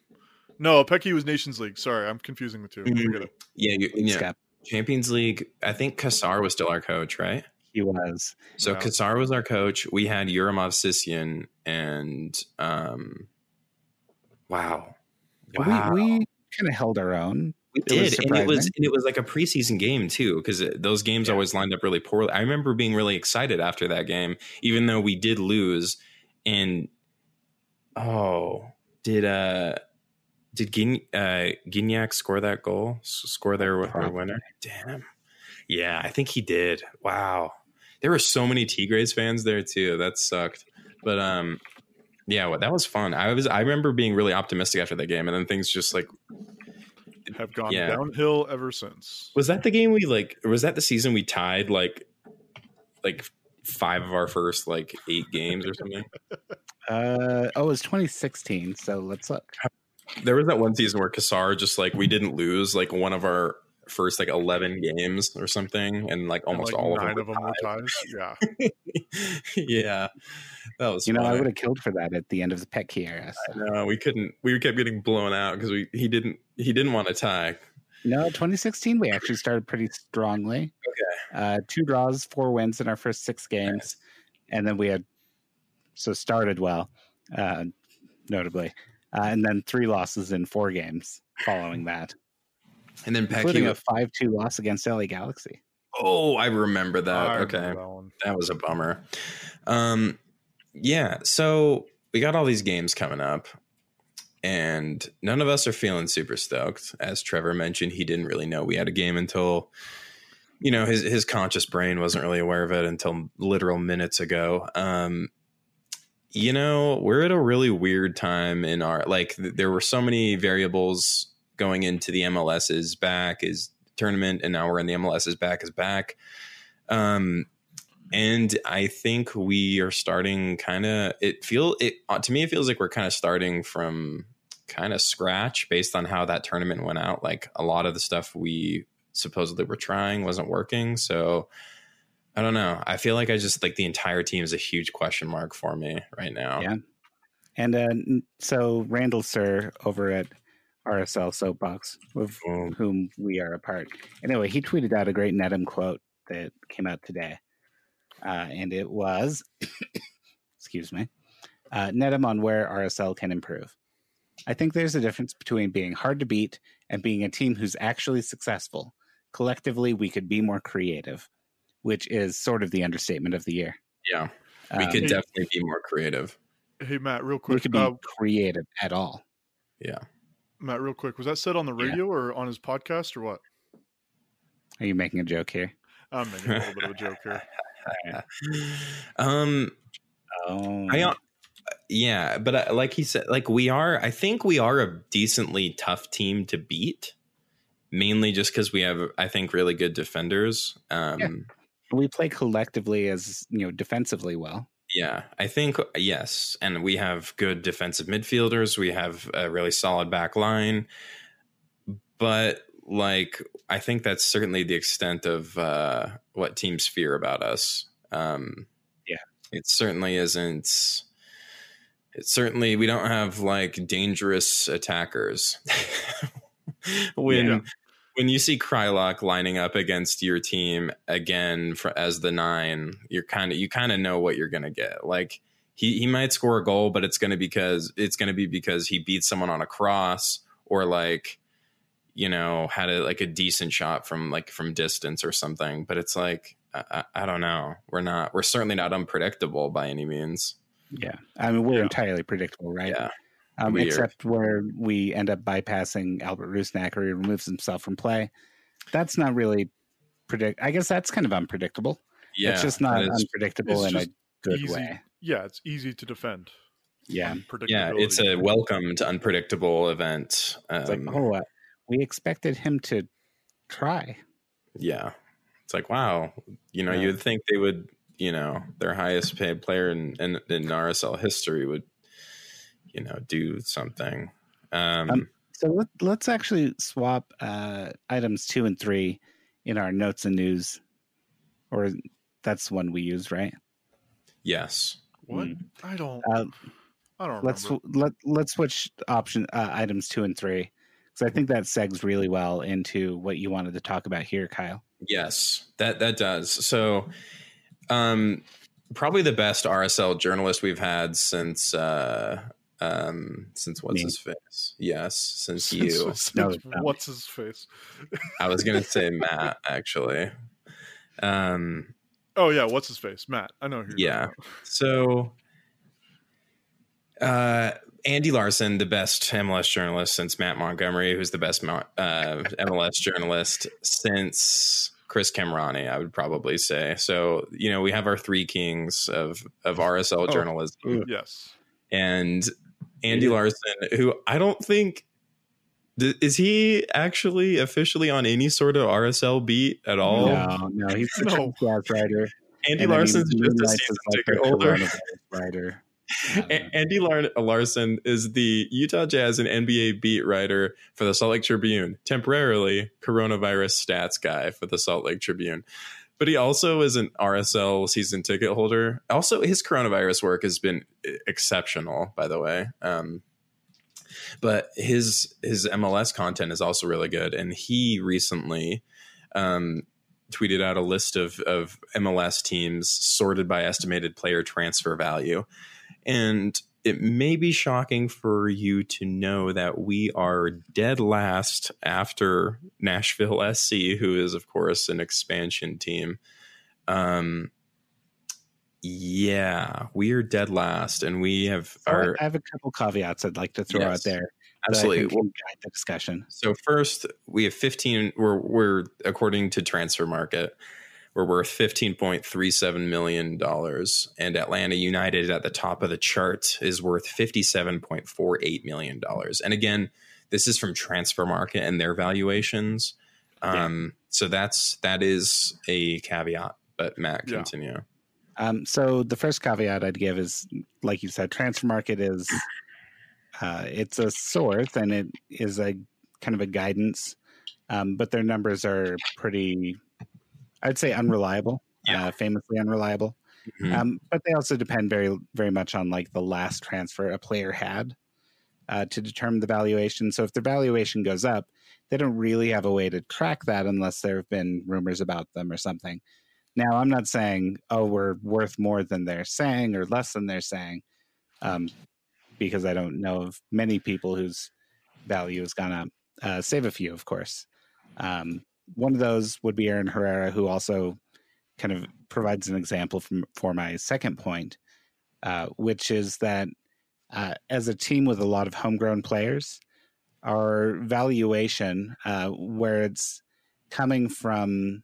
No, Petke was Nations League. Sorry, I'm confusing the 2 Mhm. Yeah, you, yeah. Champions League. I think Cassar was still our coach, right? He was. So Yeah. Cassar was our coach. We had Yura Movsisyan and um wow. Wow. We, we kind of held our own. We it did, and it was and it was like a preseason game too, because those games Yeah. always lined up really poorly. I remember being really excited after that game, even though we did lose. And oh, did uh did Gin, uh, Gignac score that goal? S- Score their, their Probably. winner? Damn. Yeah, I think he did. Wow, there were so many Tigres fans there too. That sucked, but um. Yeah, well, that was fun. I was I remember being really optimistic after that game, and then things just like Have gone Yeah. downhill ever since. Was that the game we like? Was that the season we tied like like five of our first like eight games or something? Uh, oh, it was 2016. So let's look. There was that one season where Cassar just like we didn't lose like one of our first like eleven games or something, and like And, almost like, all nine of them. were ties. Yeah, yeah, that was. You know, I would have killed for that at the end of the Petke here so- No, we couldn't. We kept getting blown out because we he didn't he didn't want to tie. No, 2016 we actually started pretty strongly. Okay. Uh, two draws, four wins in our first six games, Nice. and then we had so started well, uh, notably, uh, and then three losses in four games following that, And then including Petke. a five-two loss against LA Galaxy. Oh, I remember that. I remember okay. that that was a bummer. Um, yeah, so we got all these games coming up, and none of us are feeling super stoked. As Trevor mentioned, he didn't really know we had a game until you know his his conscious brain wasn't really aware of it until literal minutes ago. Um, you know, we're at a really weird time in our like. th- There were so many variables going into the MLS's back is tournament, and now we're in the MLS's back is back. Um, and I think we are starting kind of. It feel it uh, to me. It feels like we're kind of starting from kind of scratch based on how that tournament went out. Like a lot of the stuff we supposedly were trying wasn't working. So I don't know. I feel like I just like the entire team is a huge question mark for me right now. Yeah. And uh, so Randall Sir over at RSL Soapbox, with Boom. whom we are a part. Anyway, he tweeted out a great Nedum quote that came out today. Uh, and it was, excuse me, uh, Nedum on where RSL can improve. I think there's a difference between being hard to beat and being a team who's actually successful. Collectively, we could be more creative, which is sort of the understatement of the year. Yeah, we Um, could definitely be more creative. Hey Matt, real quick, we could be Uh, creative at all. Yeah. Matt, real quick. Was that said on the Yeah. radio or on his podcast or what? Are you making a joke here? I'm making a little bit of a joke here. um Oh, I uh, yeah, but uh, like he said, like we are. I think we are a decently tough team to beat, mainly just because we have, I think, really good defenders. Um, Yeah. we play collectively as you know defensively well. Yeah, I think yes, and we have good defensive midfielders. We have a really solid back line, but like I think that's certainly the extent of uh, what teams fear about us. Um, Yeah. it certainly isn't. It certainly we don't have like dangerous attackers. when Yeah. When you see Kreilach lining up against your team again for, as the nine, you're kind of you kind of know what you're gonna get. Like he he might score a goal, but it's gonna because it's gonna be because he beat someone on a cross or like you know had a like a decent shot from like from distance or something. But it's like I, I, I don't know. We're not. We're certainly not unpredictable by any means. Yeah, I mean we're Yeah. entirely predictable, right? Yeah. Um, we are. except where we end up bypassing Albert Rusnak or he removes himself from play. That's not really predict. I guess that's kind of unpredictable. Yeah. it's just not that is- unpredictable it's in a good easy. way. Yeah, it's easy to defend. Yeah, yeah, it's a welcome to unpredictable event. it's like Um, oh, uh, we expected him to try. yeah it's like wow you know Yeah. you would think they would you know their highest paid player in, in in rsl history would you know do something um, Um, So let, let's actually swap uh, items two and three in our notes and news, or that's the one we use, right? yes what? Mm. I don't. Uh, I don't let's remember. let let's switch option uh, items two and three because I think that segs really well into what you wanted to talk about here, Kyle. yes that that does so um probably the best rsl journalist we've had since uh um since what's Me. his face yes since Since- you since No, what's his face? i was gonna say matt actually um Oh yeah, what's his face? Matt. I know who. you're Yeah. about. So, uh, Andy Larsen, the best MLS journalist since Matt Montgomery, who's the best uh, MLS journalist since Chris Kamrani, I would probably say. So, you know, we have our three kings of of RSL Oh. journalism, Yes. and Andy Yeah. Larsen, who I don't think. Is he actually officially on any sort of RSL beat at all? No, no, he's a No. writer. Andy and Larsen's just a season ticket holder. coronavirus Writer. I don't know. A- Andy Lar- Larsen is the Utah Jazz and NBA beat writer for the Salt Lake Tribune, temporarily coronavirus stats guy for the Salt Lake Tribune. But he also is an RSL season ticket holder. Also, his coronavirus work has been exceptional, by the way. Um, but his his MLS content is also really good, and he recently um, tweeted out a list of of MLS teams sorted by estimated player transfer value, and it may be shocking for you to know that we are dead last after Nashville SC, who is of course an expansion team. Um, yeah, we are dead last, and we have our I have a couple caveats I'd like to throw Yes, out there. absolutely. can guide the discussion. So first, we have 15. We're we're according to Transfermarkt, we're worth 15.37 million dollars, and Atlanta United at the top of the chart is worth 57.48 million dollars. And again, this is from Transfermarkt and their valuations. Um, so that's that is a caveat. But Matt, Yeah. continue. Um, so the first caveat I'd give is, like you said, Transfermarkt is uh, it's a source and it is a kind of a guidance, um, but their numbers are pretty, I'd say, unreliable. Yeah. Uh, famously unreliable. Mhm. Um, but they also depend very, very much on like the last transfer a player had uh, to determine the valuation. So if their valuation goes up, they don't really have a way to track that unless there have been rumors about them or something. Now, I'm not saying, oh, we're worth more than they're saying or less than they're saying, um, because I don't know of many people whose value has gone up. Uh, save a few, of course. Um, one of those would be Aaron Herrera, who also kind of provides an example from, for my second point, uh, which is that uh, as a team with a lot of homegrown players, our valuation, uh, where it's coming from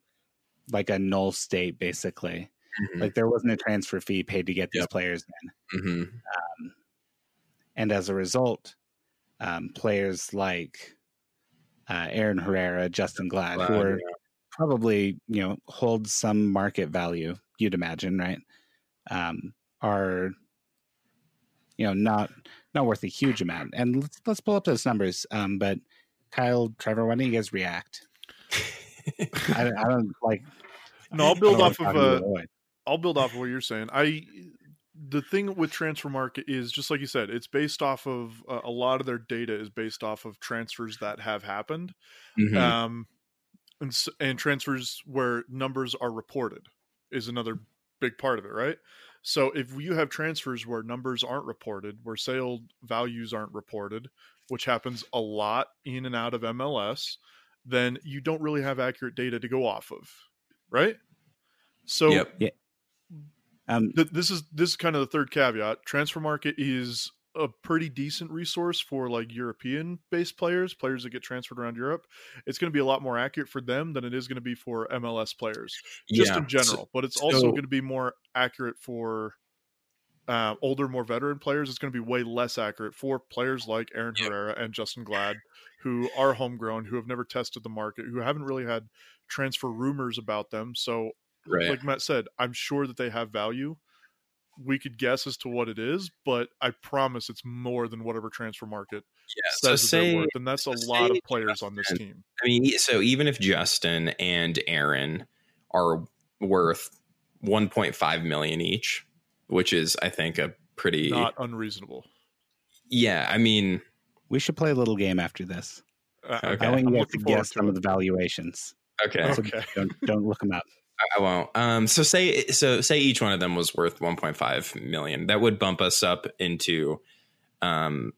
like a null state, basically, Mhm. like there wasn't a transfer fee paid to get these Yep. players in. Mhm. And as a result, um, players like uh, Aaron Herrera, Justen Glad, who Glad, are probably you know hold some market value you'd imagine right? Um are you know not not worth a huge amount. And let's let's pull up those numbers. Um but kyle trevor why don't you guys react? I, don't- I don't like No, I'll build off of Uh, I'll build off of what you're saying. I the thing with Transfermarkt is just like you said, it's based off of uh, a lot of their data is based off of transfers that have happened, Mhm. um, and and transfers where numbers are reported is another big part of it, right? So if you have transfers where numbers aren't reported, where sale values aren't reported, which happens a lot in and out of MLS, then you don't really have accurate data to go off of, right? So Yep. Um this is this is kind of the third caveat. Transfermarkt is a pretty decent resource for like European based players, players that get transferred around Europe. It's going to be a lot more accurate for them than it is going to be for MLS players, just Yeah. in general. but it's also so- going to be more accurate for uh, older, more veteran players. It's going to be way less accurate for players like Aaron Yep. Herrera and Justen Glad, who are homegrown, who have never tested the market, who haven't really had transfer rumors about them. So right. like Matt said, I'm sure that they have value. We could guess as to what it is, but I promise it's more than whatever Transfermarkt yeah. So says that they're say worth, and that's a lot of players on this team. I mean, so even if Justen and Aaron are worth 1.5 million each, which is I think a pretty Not unreasonable. yeah. I mean, we should play a little game after this Uh, Okay. i want you guys to guess some it. of the valuations okay, so Okay. don't don't look them up I won't. Um, so say so say each one of them was worth 1.5 million. That would bump us up into, um,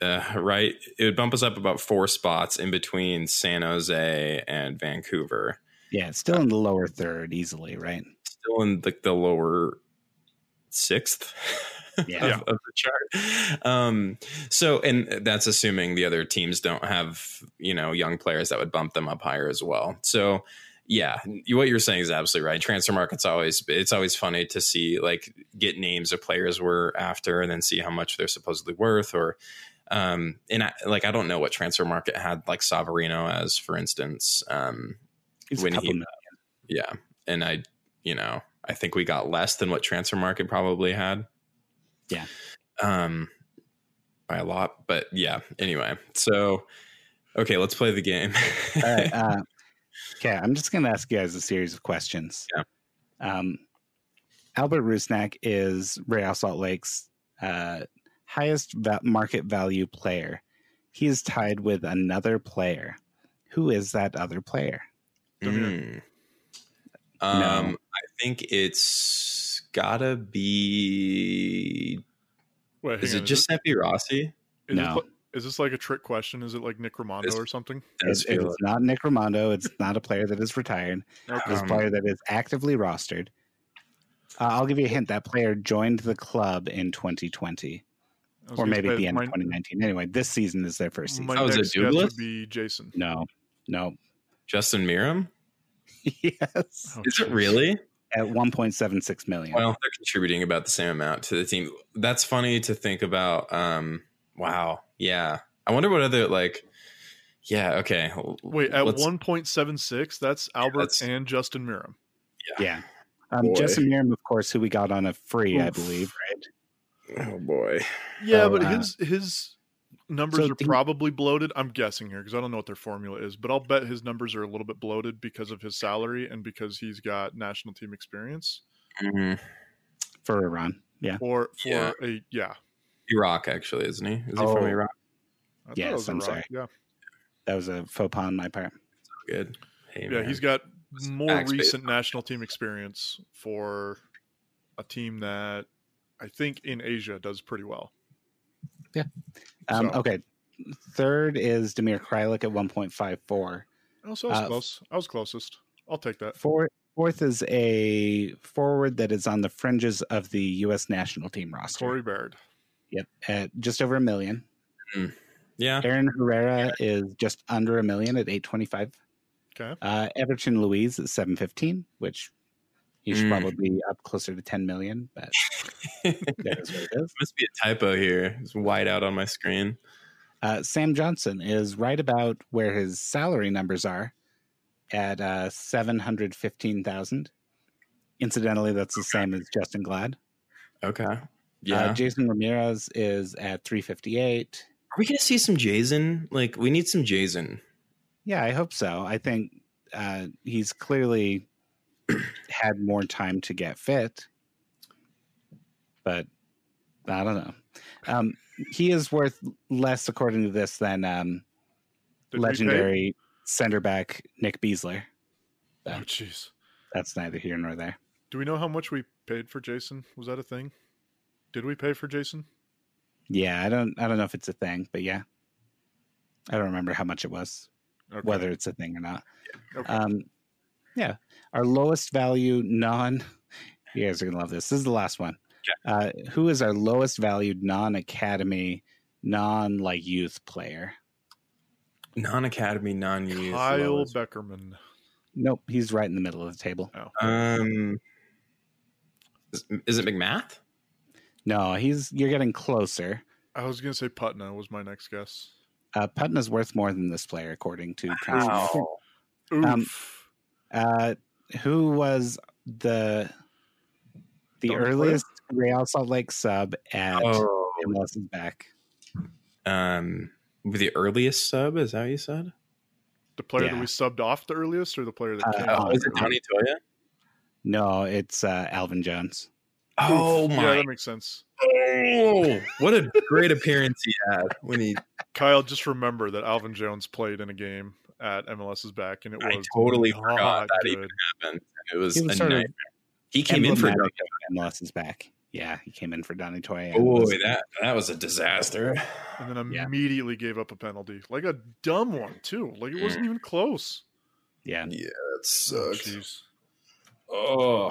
uh, right. It would bump us up about four spots in between San Jose and Vancouver. yeah it's still in the lower third easily right Still in the, the lower sixth. Yeah. of, of the chart. Um, so, and that's assuming the other teams don't have, you know, young players that would bump them up higher as well. So, yeah, what you're saying is absolutely right. Transfermarkt's always it's always funny to see like get names of players we're after and then see how much they're supposedly worth or um and I, like I don't know what Transfermarkt had like Savarino as for instance um it's When he- million. yeah and I you know I think we got less than what Transfermarkt probably had Yeah. um by a lot but yeah anyway so okay let's play the game All right. Uh, okay, I'm just going to ask you guys a series of questions. Yeah. Um, Albert Rusnak is Real Salt Lake's uh, highest va- market value player. He is tied with another player. Who is that other player? Mm. Um, I think it's gotta be. Wait, Is hang it on, Giuseppe Rossi? Is, No. This, is this like a trick question? Is it like Nick Rimando It's- or something? Does It- feel it's not Nick Rimando. It's not a player that is retired. Okay. It's a player that is actively rostered. Uh, I'll give you a hint. That player joined the club in 2020, or maybe at the end my, of 2019. Anyway, this season is their first season. My Oh, is it next guess Douglas? would be Jason. No, no. Justin Meram? yes, Oh, Is it really? at 1.76 million. Well, they're contributing about the same amount to the team. That's funny to think about. Um, wow. Yeah. I wonder what other like. Yeah. Okay. Wait, at 1.76, that's Albert that's- and Justin Meram. yeah. Um, Boy. Justin Meram, of course, who we got on a free, I believe, right? Oh boy. Yeah, So, but uh, his his numbers so are the- probably bloated. I'm guessing here because I don't know what their formula is, but I'll bet his numbers are a little bit bloated because of his salary and because he's got national team experience. Mhm. For Iran. Yeah. Or for Yeah. a yeah. Iraq, actually, isn't he? Is he Oh. from Iraq? I Yes, was a I'm rock. sorry. Yeah, That was a faux pas on my part. Good. Hey, yeah, man. he's got more Backspace. recent national team experience for a team that I think in Asia does pretty well. Yeah. Um, So- Okay. Third is Damir Kreilach at 1.54. Oh, so I was Uh, close. I was closest. I'll take that. Fourth, fourth is a forward that is on the fringes of the U.S. national team roster. Corey Baird. Yep, at just over a million. Yeah. Aaron Herrera is just under a million at 825. Okay. Uh, Everton Luiz at 715, which he should Mm. probably be up closer to 10 million, but that is what it is. Must be a typo here. It's white out on my screen. Uh, Sam Johnson is right about where his salary numbers are at uh, 715,000. Incidentally, that's the same as Justen Glad. Okay. Yeah. Uh, Jeizon Ramirez is at 358. Are we gonna see some Jeizon? Like, we need some Jeizon. Yeah, I hope so. I think uh, he's clearly had more time to get fit, but I don't know. Um, he is worth less, according to this, than um, Did we pay? legendary center back Nick Besler. Oh, jeez. That's neither here nor there. Do we know how much we paid for Jeizon? Was that a thing? Did we pay for Jeizon? Yeah, I don't. I don't know if it's a thing, but yeah, I don't remember how much it was, Okay. whether it's a thing or not. Okay. Um, yeah, our lowest value non. You guys are gonna love this. This is the last one. Uh, who is our lowest valued non academy, non like youth player? Non-academy, non-youth. Kyle lowest. Beckerman. Nope, he's right in the middle of the table. Oh. Um, is, is it McMath? No, he's you're getting closer. I was gonna say Putna was my next guess. Uh, Putna's worth more than this player, according to Transfer. Oof. Um, Uh, who was the the Don't play? earliest Real Salt Lake sub at Oh, MLS is back? um, the earliest sub is that what you said? the player yeah. that we subbed off the earliest, or the player that Uh, came? Oh, is it Donny Toia? No, it's uh, Alvin Jones. Oh yeah, my! that makes sense. Oh, what a great appearance he had when he. Kyle, just remember that Alvin Jones played in a game at MLS's back, and it I was totally not forgot that good. even happened. It was, He was a sort nightmare. He came in for. emblematic of MLS is back. Yeah, he came in for Donny Toia. and Boy, that that was a disaster. and then Yeah. immediately gave up a penalty, like a dumb one too. Like it wasn't even close. yeah. Yeah, it Oh, Oh,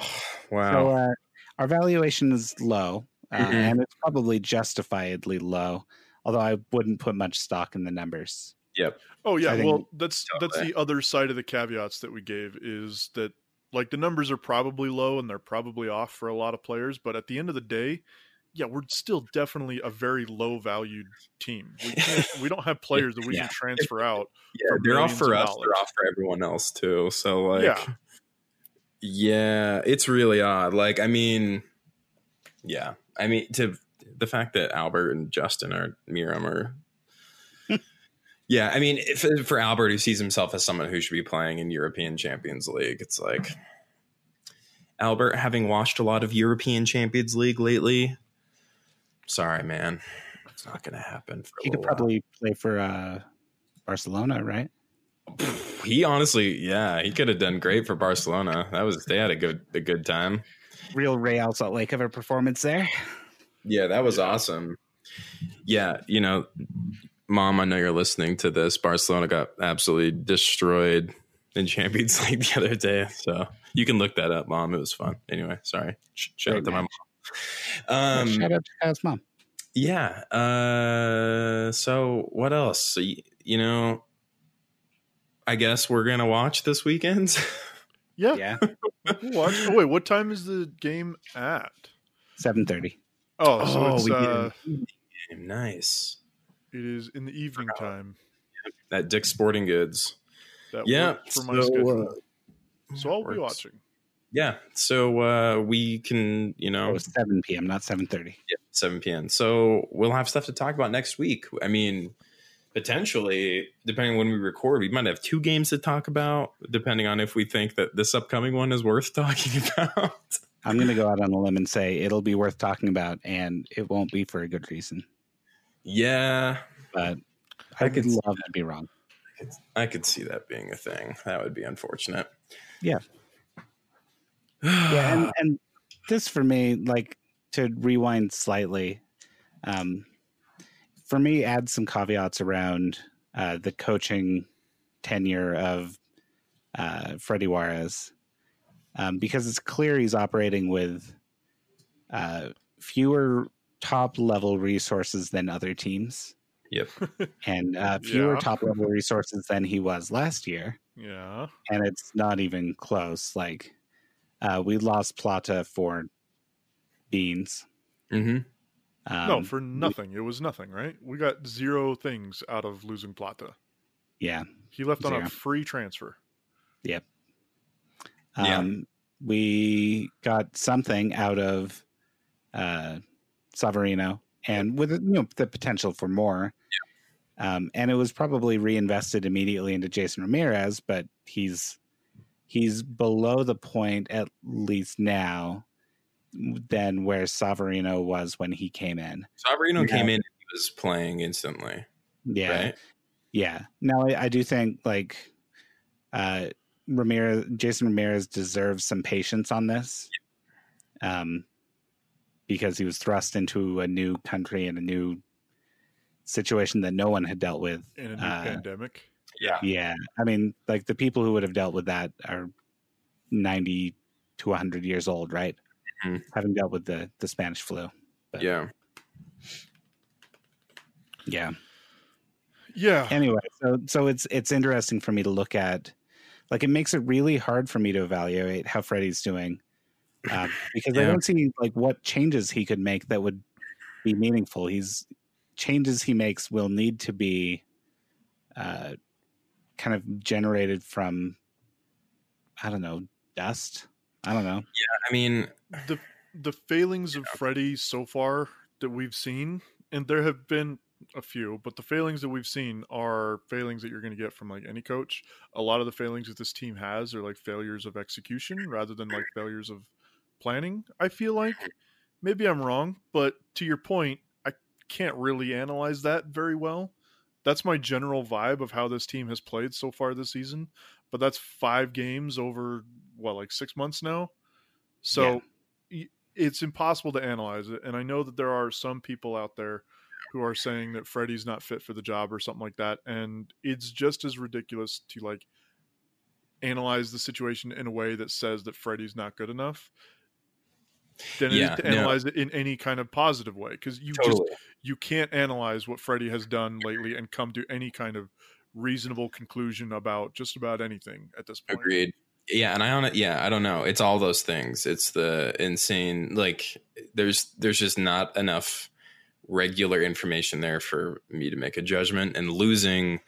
wow. So uh, our valuation is low, uh, Mhm. and it's probably justifiably low. Although I wouldn't put much stock in the numbers. yep. Oh yeah, I well that's that's Totally. the other side of the caveats that we gave is that like the numbers are probably low and they're probably off for a lot of players, but at the end of the day, yeah, we're still definitely a very low valued team. We can't, we don't have players that we Yeah. can transfer out. Yeah, they're off for of us. dollars. They're off for everyone else too. So like, Yeah. Yeah, it's really odd. Like, I mean, yeah, I mean, to the fact that Albert and Justin are Meram are. Yeah, I mean, if, for Albert, who sees himself as someone who should be playing in European Champions League, it's like Albert, having watched a lot of European Champions League lately, sorry, man. It's not going to happen. For He could probably play for uh, Barcelona, right? He honestly, yeah, he could have done great for Barcelona. That was they had a good a good time. Real Real Salt Lake of a performance there. Yeah, that was awesome. Yeah, you know, mom, I know you're listening to this. Barcelona got absolutely destroyed in Champions League the other day, so you can look that up, mom. It was fun. Anyway, sorry. Shout Great out to my mom. Um, Shout out to Kyle's mom. yeah. Uh, so what else? So, you know, I guess we're gonna watch this weekend. Yeah. Yeah, we'll watch. Oh wait, what time is the game at? seven thirty. Oh, so Oh, it's we did uh, nice. it is in the evening time. That Dick's Sporting Goods. That Yeah. for my so, schedule. uh, so I'll be watching. Yeah. So uh, we can, you know, Oh, seven p.m., not seven thirty. Yeah, 7 p.m. So we'll have stuff to talk about next week. I mean, potentially, depending on when we record, we might have two games to talk about, depending on if we think that this upcoming one is worth talking about. I'm going to go out on a limb and say it'll be worth talking about, and it won't be for a good reason. yeah, But I I could could see love to be wrong. I could see that being a thing. That would be unfortunate. Yeah. yeah and, and this for me like to rewind slightly um for me add some caveats around uh the coaching tenure of uh freddy juarez um because it's clear he's operating with uh fewer top level resources than other teams Yep. and uh fewer Yeah. top level resources than he was last year Yeah. and it's not even close. Like uh, we lost Plata for beans. hmm Um, no, for nothing. It was nothing, right? We got zero things out of losing Plata. yeah, He left on a free transfer. Yeah. um, we got something out of uh, Savarino, and with you know the potential for more. Um, and it was probably reinvested immediately into Jeizon Ramirez, but he's he's below the point at least now than where Savarino was when he came in. Savarino Yeah. came in and he was playing instantly. Yeah, Right? Yeah. No, I, I do think like uh Ramirez Jeizon Ramirez deserves some patience on this. Um because he was thrust into a new country and a new situation that no one had dealt with. in a new Uh, pandemic. Yeah. Yeah. I mean, like the people who would have dealt with that are 90 to 100 years old, right? Mhm. Having dealt with the the Spanish flu. Yeah. Yeah. Yeah. anyway so so it's it's interesting for me to look at like it makes it really hard for me to evaluate how freddy's doing uh, because i don't see like what changes he could make that would be meaningful he's changes he makes will need to be uh, kind of generated from i don't know dust i don't know Yeah, I mean, the the failings of Freddy so far that we've seen, and there have been a few, but the failings that we've seen are failings that you're going to get from like any coach. A lot of the failings that this team has are like failures of execution rather than like failures of planning. I feel like mm-hmm. maybe I'm wrong, but to your point, I can't really analyze that very well. That's my general vibe of how this team has played so far this season, but that's 5 games over what like 6 months now. So y it's impossible to analyze it. And I know that there are some people out there who are saying that Freddy's not fit for the job or something like that. And it's just as ridiculous to like analyze the situation in a way that says that Freddy's not good enough than it is Yeah, to no. analyze it in any kind of positive way. Because you just you can't analyze what Freddy has done lately and come to any kind of reasonable conclusion about just about anything at this point. Agreed. Yeah, and I on it. Yeah, I don't know. It's all those things. It's the insane. Like, there's there's just not enough regular information there for me to make a judgment. And losing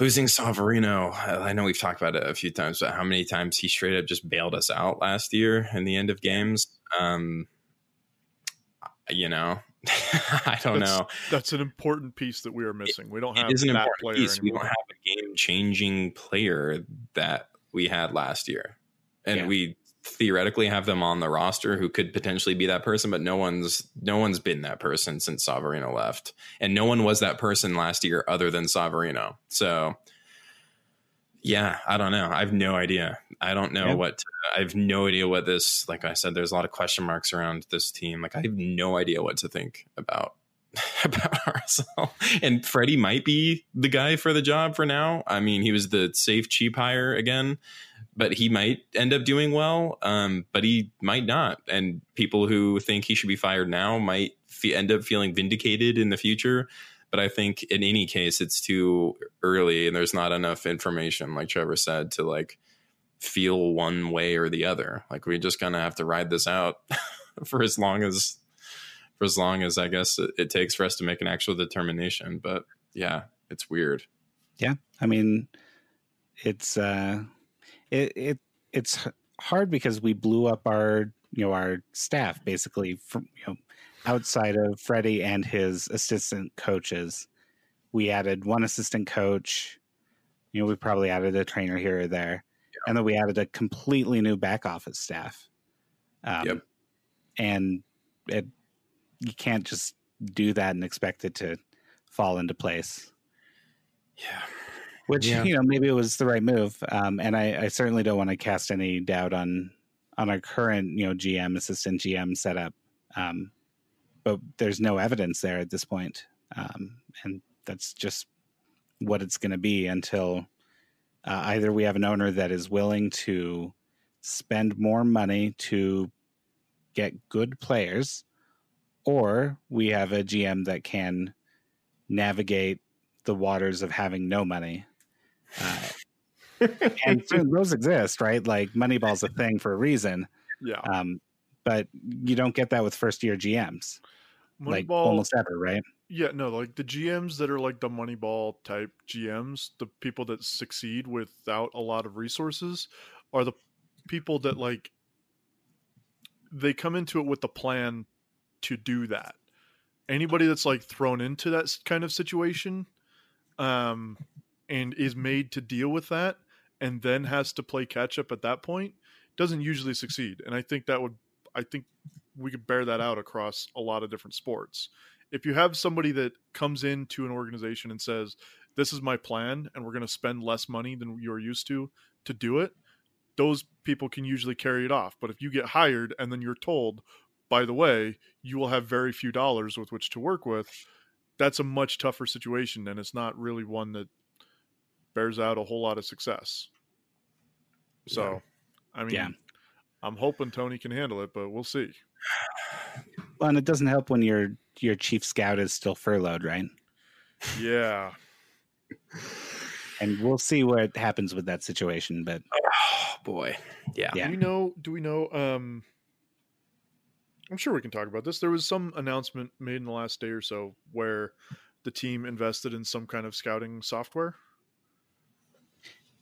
losing Savarino, I know we've talked about it a few times, but how many times he straight up just bailed us out last year in the end of games. Um, you know, I don't That's- know. That's an important piece that we are missing. We don't have It is an that important player piece. We don't have a game changing player that we had last year. And Yeah. we theoretically have them on the roster who could potentially be that person, but no one's no one's been that person since Savarino left, and no one was that person last year other than Savarino. So, yeah, I don't know. I have no idea. I don't know Yeah. what. To, I have no idea what this. Like I said, there's a lot of question marks around this team. Like I have no idea what to think about about RSL. And Freddy might be the guy for the job for now. I mean, he was the safe, cheap hire again, but he might end up doing well. Um, but he might not. And people who think he should be fired now might fe- end up feeling vindicated in the future. But I think in any case, it's too early, and there's not enough information, like Trevor said, to like feel one way or the other. Like we just kind of have to ride this out for as long as for as long as I guess it, it takes for us to make an actual determination. But yeah, it's weird. Yeah, I mean, it's uh, it it it's hard because we blew up our you know our staff basically from you know outside of Freddy and his assistant coaches. We added one assistant coach. You know, we probably added a trainer here or there, and then we added a completely new back office staff. Um, Yep. And it you can't just do that and expect it to fall into place Yeah. which Yeah. you know maybe it was the right move um, and I, I certainly don't want to cast any doubt on on our current you know gm assistant gm setup um, but there's no evidence there at this point um, and that's just what it's going to be until uh, either we have an owner that is willing to spend more money to get good players or we have a gm that can navigate the waters of having no money uh, and those exist, right? Like Moneyball's a thing for a reason, Yeah. um, but you don't get that with first year GMs, like almost ever, right? yeah, no, like the GMs that are like the Moneyball type GMs, the people that succeed without a lot of resources are the people that like they come into it with the plan to do that. Anybody that's like thrown into that kind of situation um and is made to deal with that and then has to play catch up at that point doesn't usually succeed. And I think that would I think we could bear that out across a lot of different sports. If you have somebody that comes into an organization and says, "This is my plan, and we're going to spend less money than you're used to to do it," those people can usually carry it off. But if you get hired and then you're told, "By the way, you will have very few dollars with which to work with," that's a much tougher situation, and it's not really one that bears out a whole lot of success. So, Yeah. I mean, Yeah. I'm hoping Tony can handle it, but we'll see. Well, and it doesn't help when your your chief scout is still furloughed, right? Yeah. And we'll see what happens with that situation. But Oh boy. Yeah. Yeah. Do we know? Do we know? Um, I'm sure we can talk about this. There was some announcement made in the last day or so where the team invested in some kind of scouting software.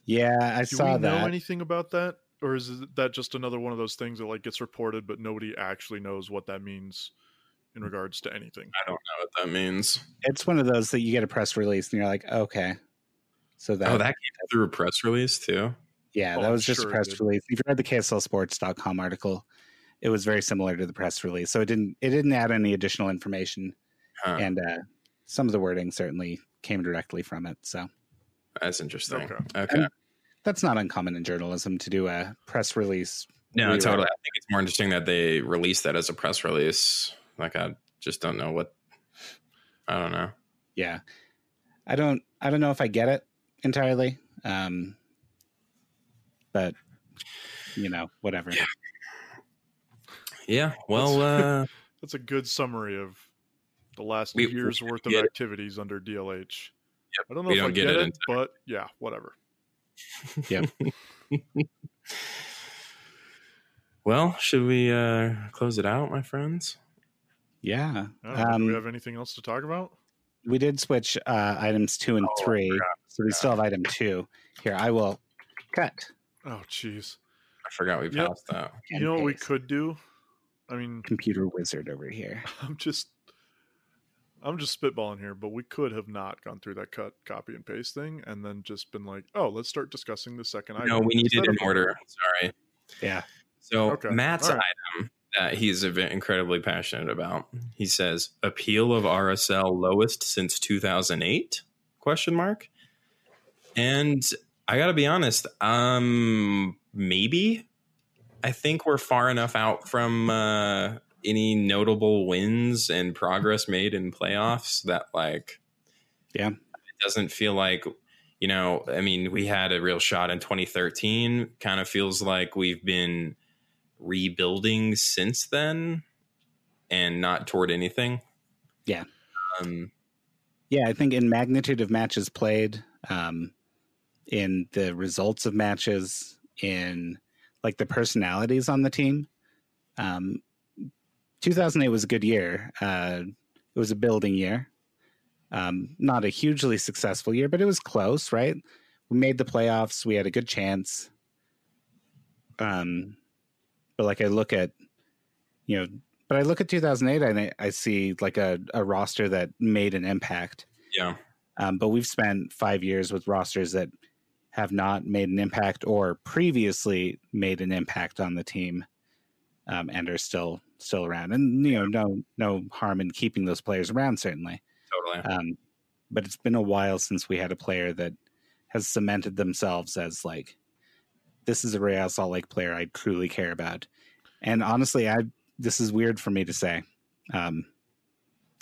yeah, I saw that. Do saw we know anything about that, or is that just another one of those things that like gets reported, but nobody actually knows what that means in regards to anything? I don't know what that means. It's one of those that you get a press release and you're like, okay. So that, oh, that came through a press release too. yeah, Oh, that I'm was just sure a press release. If you read the KSLSports.com article, it was very similar to the press release. So it didn't it didn't add any additional information. Huh. and uh, some of the wording certainly came directly from it. So That's interesting. Okay. Okay. That's not uncommon in journalism to do a press release. No, rewrite. totally. I think it's more interesting that they released that as a press release. Like I just don't know what. I don't know. Yeah, I don't. I don't know if I get it entirely, um, but you know, whatever. Yeah. Yeah. Well. uh That's a good summary of the last We- year's we worth of get it. activities under DLH. Yep, I don't know we if don't I get get, it it, but yeah, whatever. Yeah. well, should we uh close it out, my friends? Yeah. I don't do Um, we have anything else to talk about? we did switch uh, items two and Oh, I three, so we still have item two. Here, I will cut. Oh, jeez. I forgot we Yep. passed that. You know what we could do? I mean, Computer wizard over here. I'm just I'm just spitballing here, but we could have not gone through that cut, copy, and paste thing, and then just been like, "Oh, let's start discussing the second item." No, we need instead it in of- order. Sorry. Yeah. So Okay. Matt's All right. item that he's incredibly passionate about. He says appeal of RSL lowest since 2008 question mark. And I got to be honest, um maybe I think we're far enough out from uh any notable wins and progress made in playoffs that like Yeah. it doesn't feel like you know i mean we had a real shot in 2013 kind of feels like we've been rebuilding since then and not toward anything Yeah. um Yeah, I think in magnitude of matches played, um, in the results of matches, in like the personalities on the team. Um, 2008 was a good year. Uh, it was a building year. Um, not a hugely successful year, but it was close, right? We made the playoffs. We had a good chance. Um, but like I look at, you know, but I look at 2008 and I, I see like a, a roster that made an impact. yeah Um, but we've spent five years with rosters that have not made an impact or previously made an impact on the team, um, and are still still around. And you know, no no harm in keeping those players around, certainly. totally Um, but it's been a while since we had a player that has cemented themselves as like, this is a Real Salt Lake player I truly care about. And honestly, I this is weird for me to say. Um,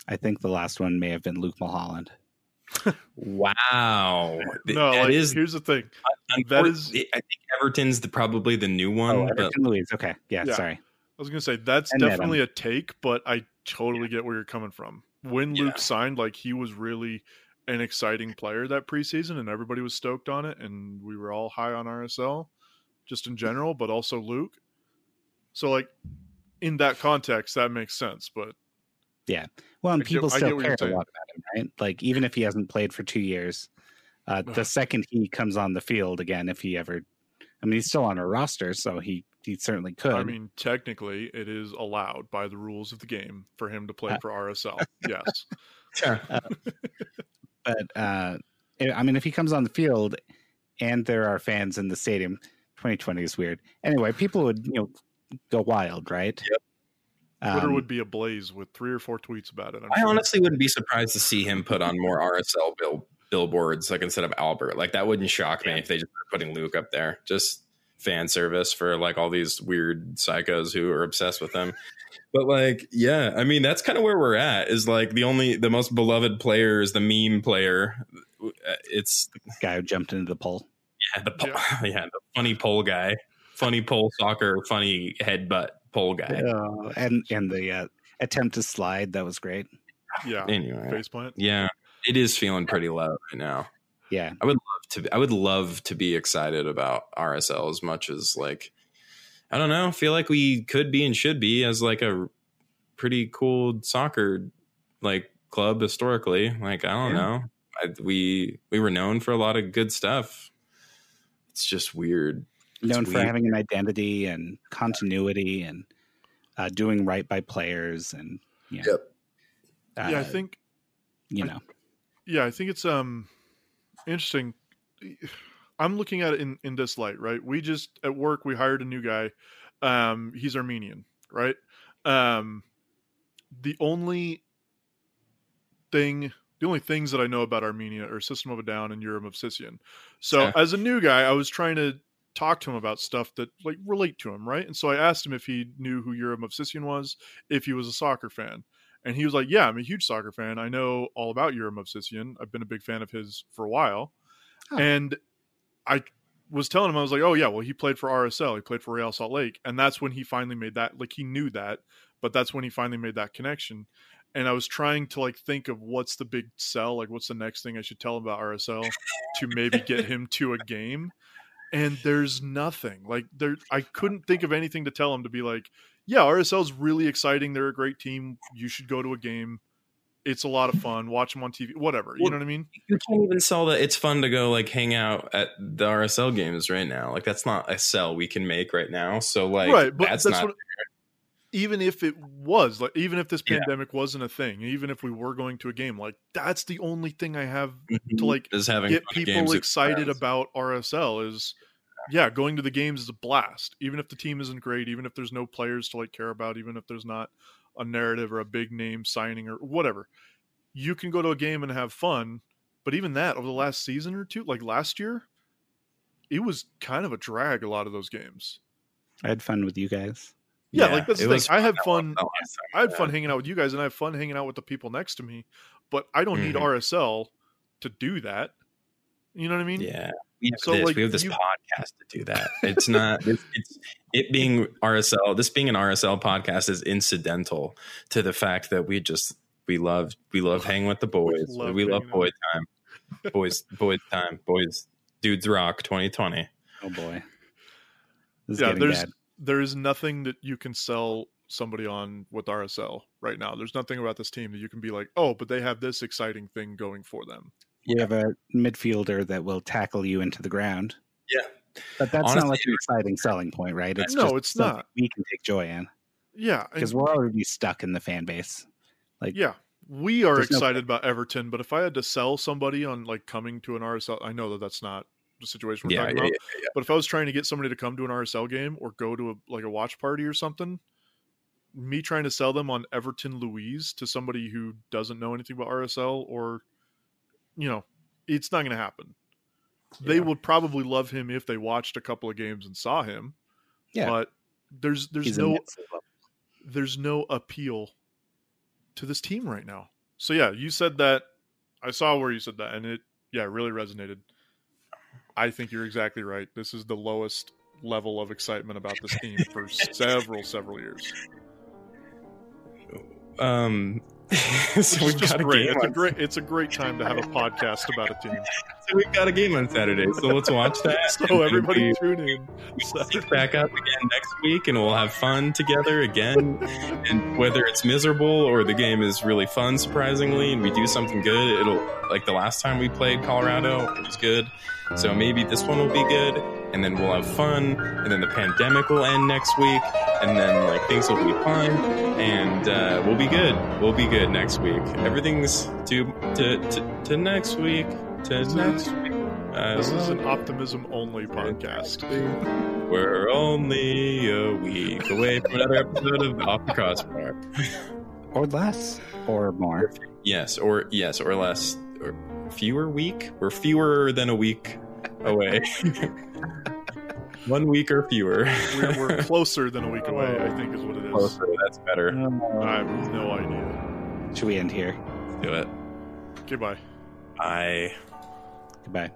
I think the last one may have been Luke Mulholland. Wow no, that like, is- here's the thing. that is- i think everton's the, probably the new one Oh, but Everton Luiz. Okay, yeah, Yeah. sorry. I was gonna say that's And Nedum. definitely a take, but I totally get where you're coming from. When Yeah. Luke signed, like he was really an exciting player that preseason, and everybody was stoked on it, and we were all high on RSL, just in general, but also Luke. So, like in that context, that makes sense. But Well, and people still care a lot about him, right? Like even if he hasn't played for two years, uh, the second he comes on the field again, if he ever, I mean, he's still on a roster, so he he certainly could. I mean, technically, it is allowed by the rules of the game for him to play Uh, for RSL. Yes, sure but uh, I I mean, if he comes on the field and there are fans in the stadium, 2020 is weird. Anyway, people would you know go wild, right? Yep. Twitter Um, would be ablaze with three or four tweets about it. I'm I sure. honestly wouldn't be surprised to see him put on more RSL bill, billboards, like instead of Albert. Like that wouldn't shock me if they just were putting Luke up there. Just fan service for like all these weird psychos who are obsessed with him. But like, yeah, I mean, that's kind of where we're at. Is like the only, the most beloved player is the meme player. It's the guy who jumped into the pole. yeah, the po- yeah, the funny pole guy, funny pole soccer, funny headbutt pole guy. Uh, and and the uh, attempt to slide that was great. yeah, Anyway, faceplant. yeah, it is feeling pretty low right now. Yeah, I would love to I would love to be excited about RSL as much as like I don't know, feel like we could be and should be as like a pretty cool soccer like club historically. Like I don't Yeah. know. I, we we were known for a lot of good stuff. It's just weird. It's known for having an identity and continuity and uh, doing right by players and you know, Yep. uh, yeah, I think you I- know yeah, I think it's um interesting. I'm looking at it in in this light, right? We just at work we hired a new guy. Um, he's Armenian, right? Um, the only thing, the only things that I know about Armenia are System of a Down and Yura Movsisyan. So Yeah. as a new guy, I was trying to talk to him about stuff that like relate to him, right? And so I asked him if he knew who Yura Movsisyan was, if he was a soccer fan. And he was like, Yeah, I'm a huge soccer fan. I know all about Yura Movsisyan. I've been a big fan of his for a while. Oh. And I was telling him, I was like, Oh, yeah, well, he played for RSL. He played for Real Salt Lake. And that's when he finally made that, like, he knew that, but that's when he finally made that connection. And I was trying to, like, think of what's the big sell, like, what's the next thing I should tell him about RSL to maybe get him to a game. And there's nothing. Like, there, I couldn't think of anything to tell him to be like, yeah, RSL's really exciting. They're a great team. You should go to a game. It's a lot of fun. Watch them on TV. Whatever. You know what I mean? You can't even sell that it's fun to go like hang out at the RSL games right now. Like that's not a sell we can make right now. So like right. But that's, that's, not what. Even if it was like, even if this Yeah. pandemic wasn't a thing, even if we were going to a game, like that's the only thing I have to mm-hmm, like is having get people excited about RSL is yeah, going to the games is a blast. Even if the team isn't great, even if there's no players to like care about, even if there's not a narrative or a big name signing or whatever, you can go to a game and have fun. But even that over the last season or two, like last year, it was kind of a drag. A lot of those games. I had fun with you guys. Yeah, like that's the thing. I had that fun. last. I had fun hanging out with you guys, and I have fun hanging out with the people next to me. But I don't need Mhm. RSL to do that. You know what I mean? Yeah, we have So, this. like, we have this you- podcast to do that. It's not. it's, it's it being RSL. This being an RSL podcast is incidental to the fact that we just we love we love hanging with the boys. love we love hanging boy time. Boys, boys time. Boys, dudes rock. Twenty twenty. Oh boy. This is yeah. getting There's bad. There is nothing that you can sell somebody on with RSL right now. There's nothing about this team that you can be like, oh, but they have this exciting thing going for them. You have a midfielder that will tackle you into the ground. Yeah. But that's Honestly, not like an exciting selling point, right? It's No, just it's not. We can take joy in Yeah, because we're already stuck in the fan base. Like, yeah. We are There's no- excited about Everton, but if I had to sell somebody on like coming to an RSL, I know that that's not the situation we're Yeah, talking yeah, about. yeah, But if I was trying to get somebody to come to an RSL game or go to a, like a watch party or something, me trying to sell them on Everton Luiz to somebody who doesn't know anything about RSL or, you know, it's not going to happen. They would probably love him if they watched a couple of games and saw him. Yeah. But there's there's he's no there's no appeal to this team right now. So yeah, you said that. I saw where you said that, and it yeah really resonated. I think you're exactly right. This is the lowest level of excitement about this team for several several years. Um, so we've got a great. game It's a great. It's a great time to have a podcast about a team. So we've got a game on Saturday, so let's watch that. So everybody we, tune in. we'll pick back up again next week, and we'll have fun together again. and whether it's miserable or the game is really fun, surprisingly, and we do something good, it'll like the last time we played Colorado, it was good. So maybe this one will be good, and then we'll have fun, and then the pandemic will end next week, and then like things will be fine, and uh, we'll be good. We'll be good next week. Everything's to to to, to next week. To next week. I This is an optimism only podcast. we're only a week away from another episode of Off the Crossbar. or less or more. Yes, or yes, or less, or fewer week. We're fewer than a week away. One week or fewer. We're, we're closer than a week away. I think is what it is. Closer, that's better. I have no idea. Should we end here? Do it. Okay, bye. Bye. Goodbye.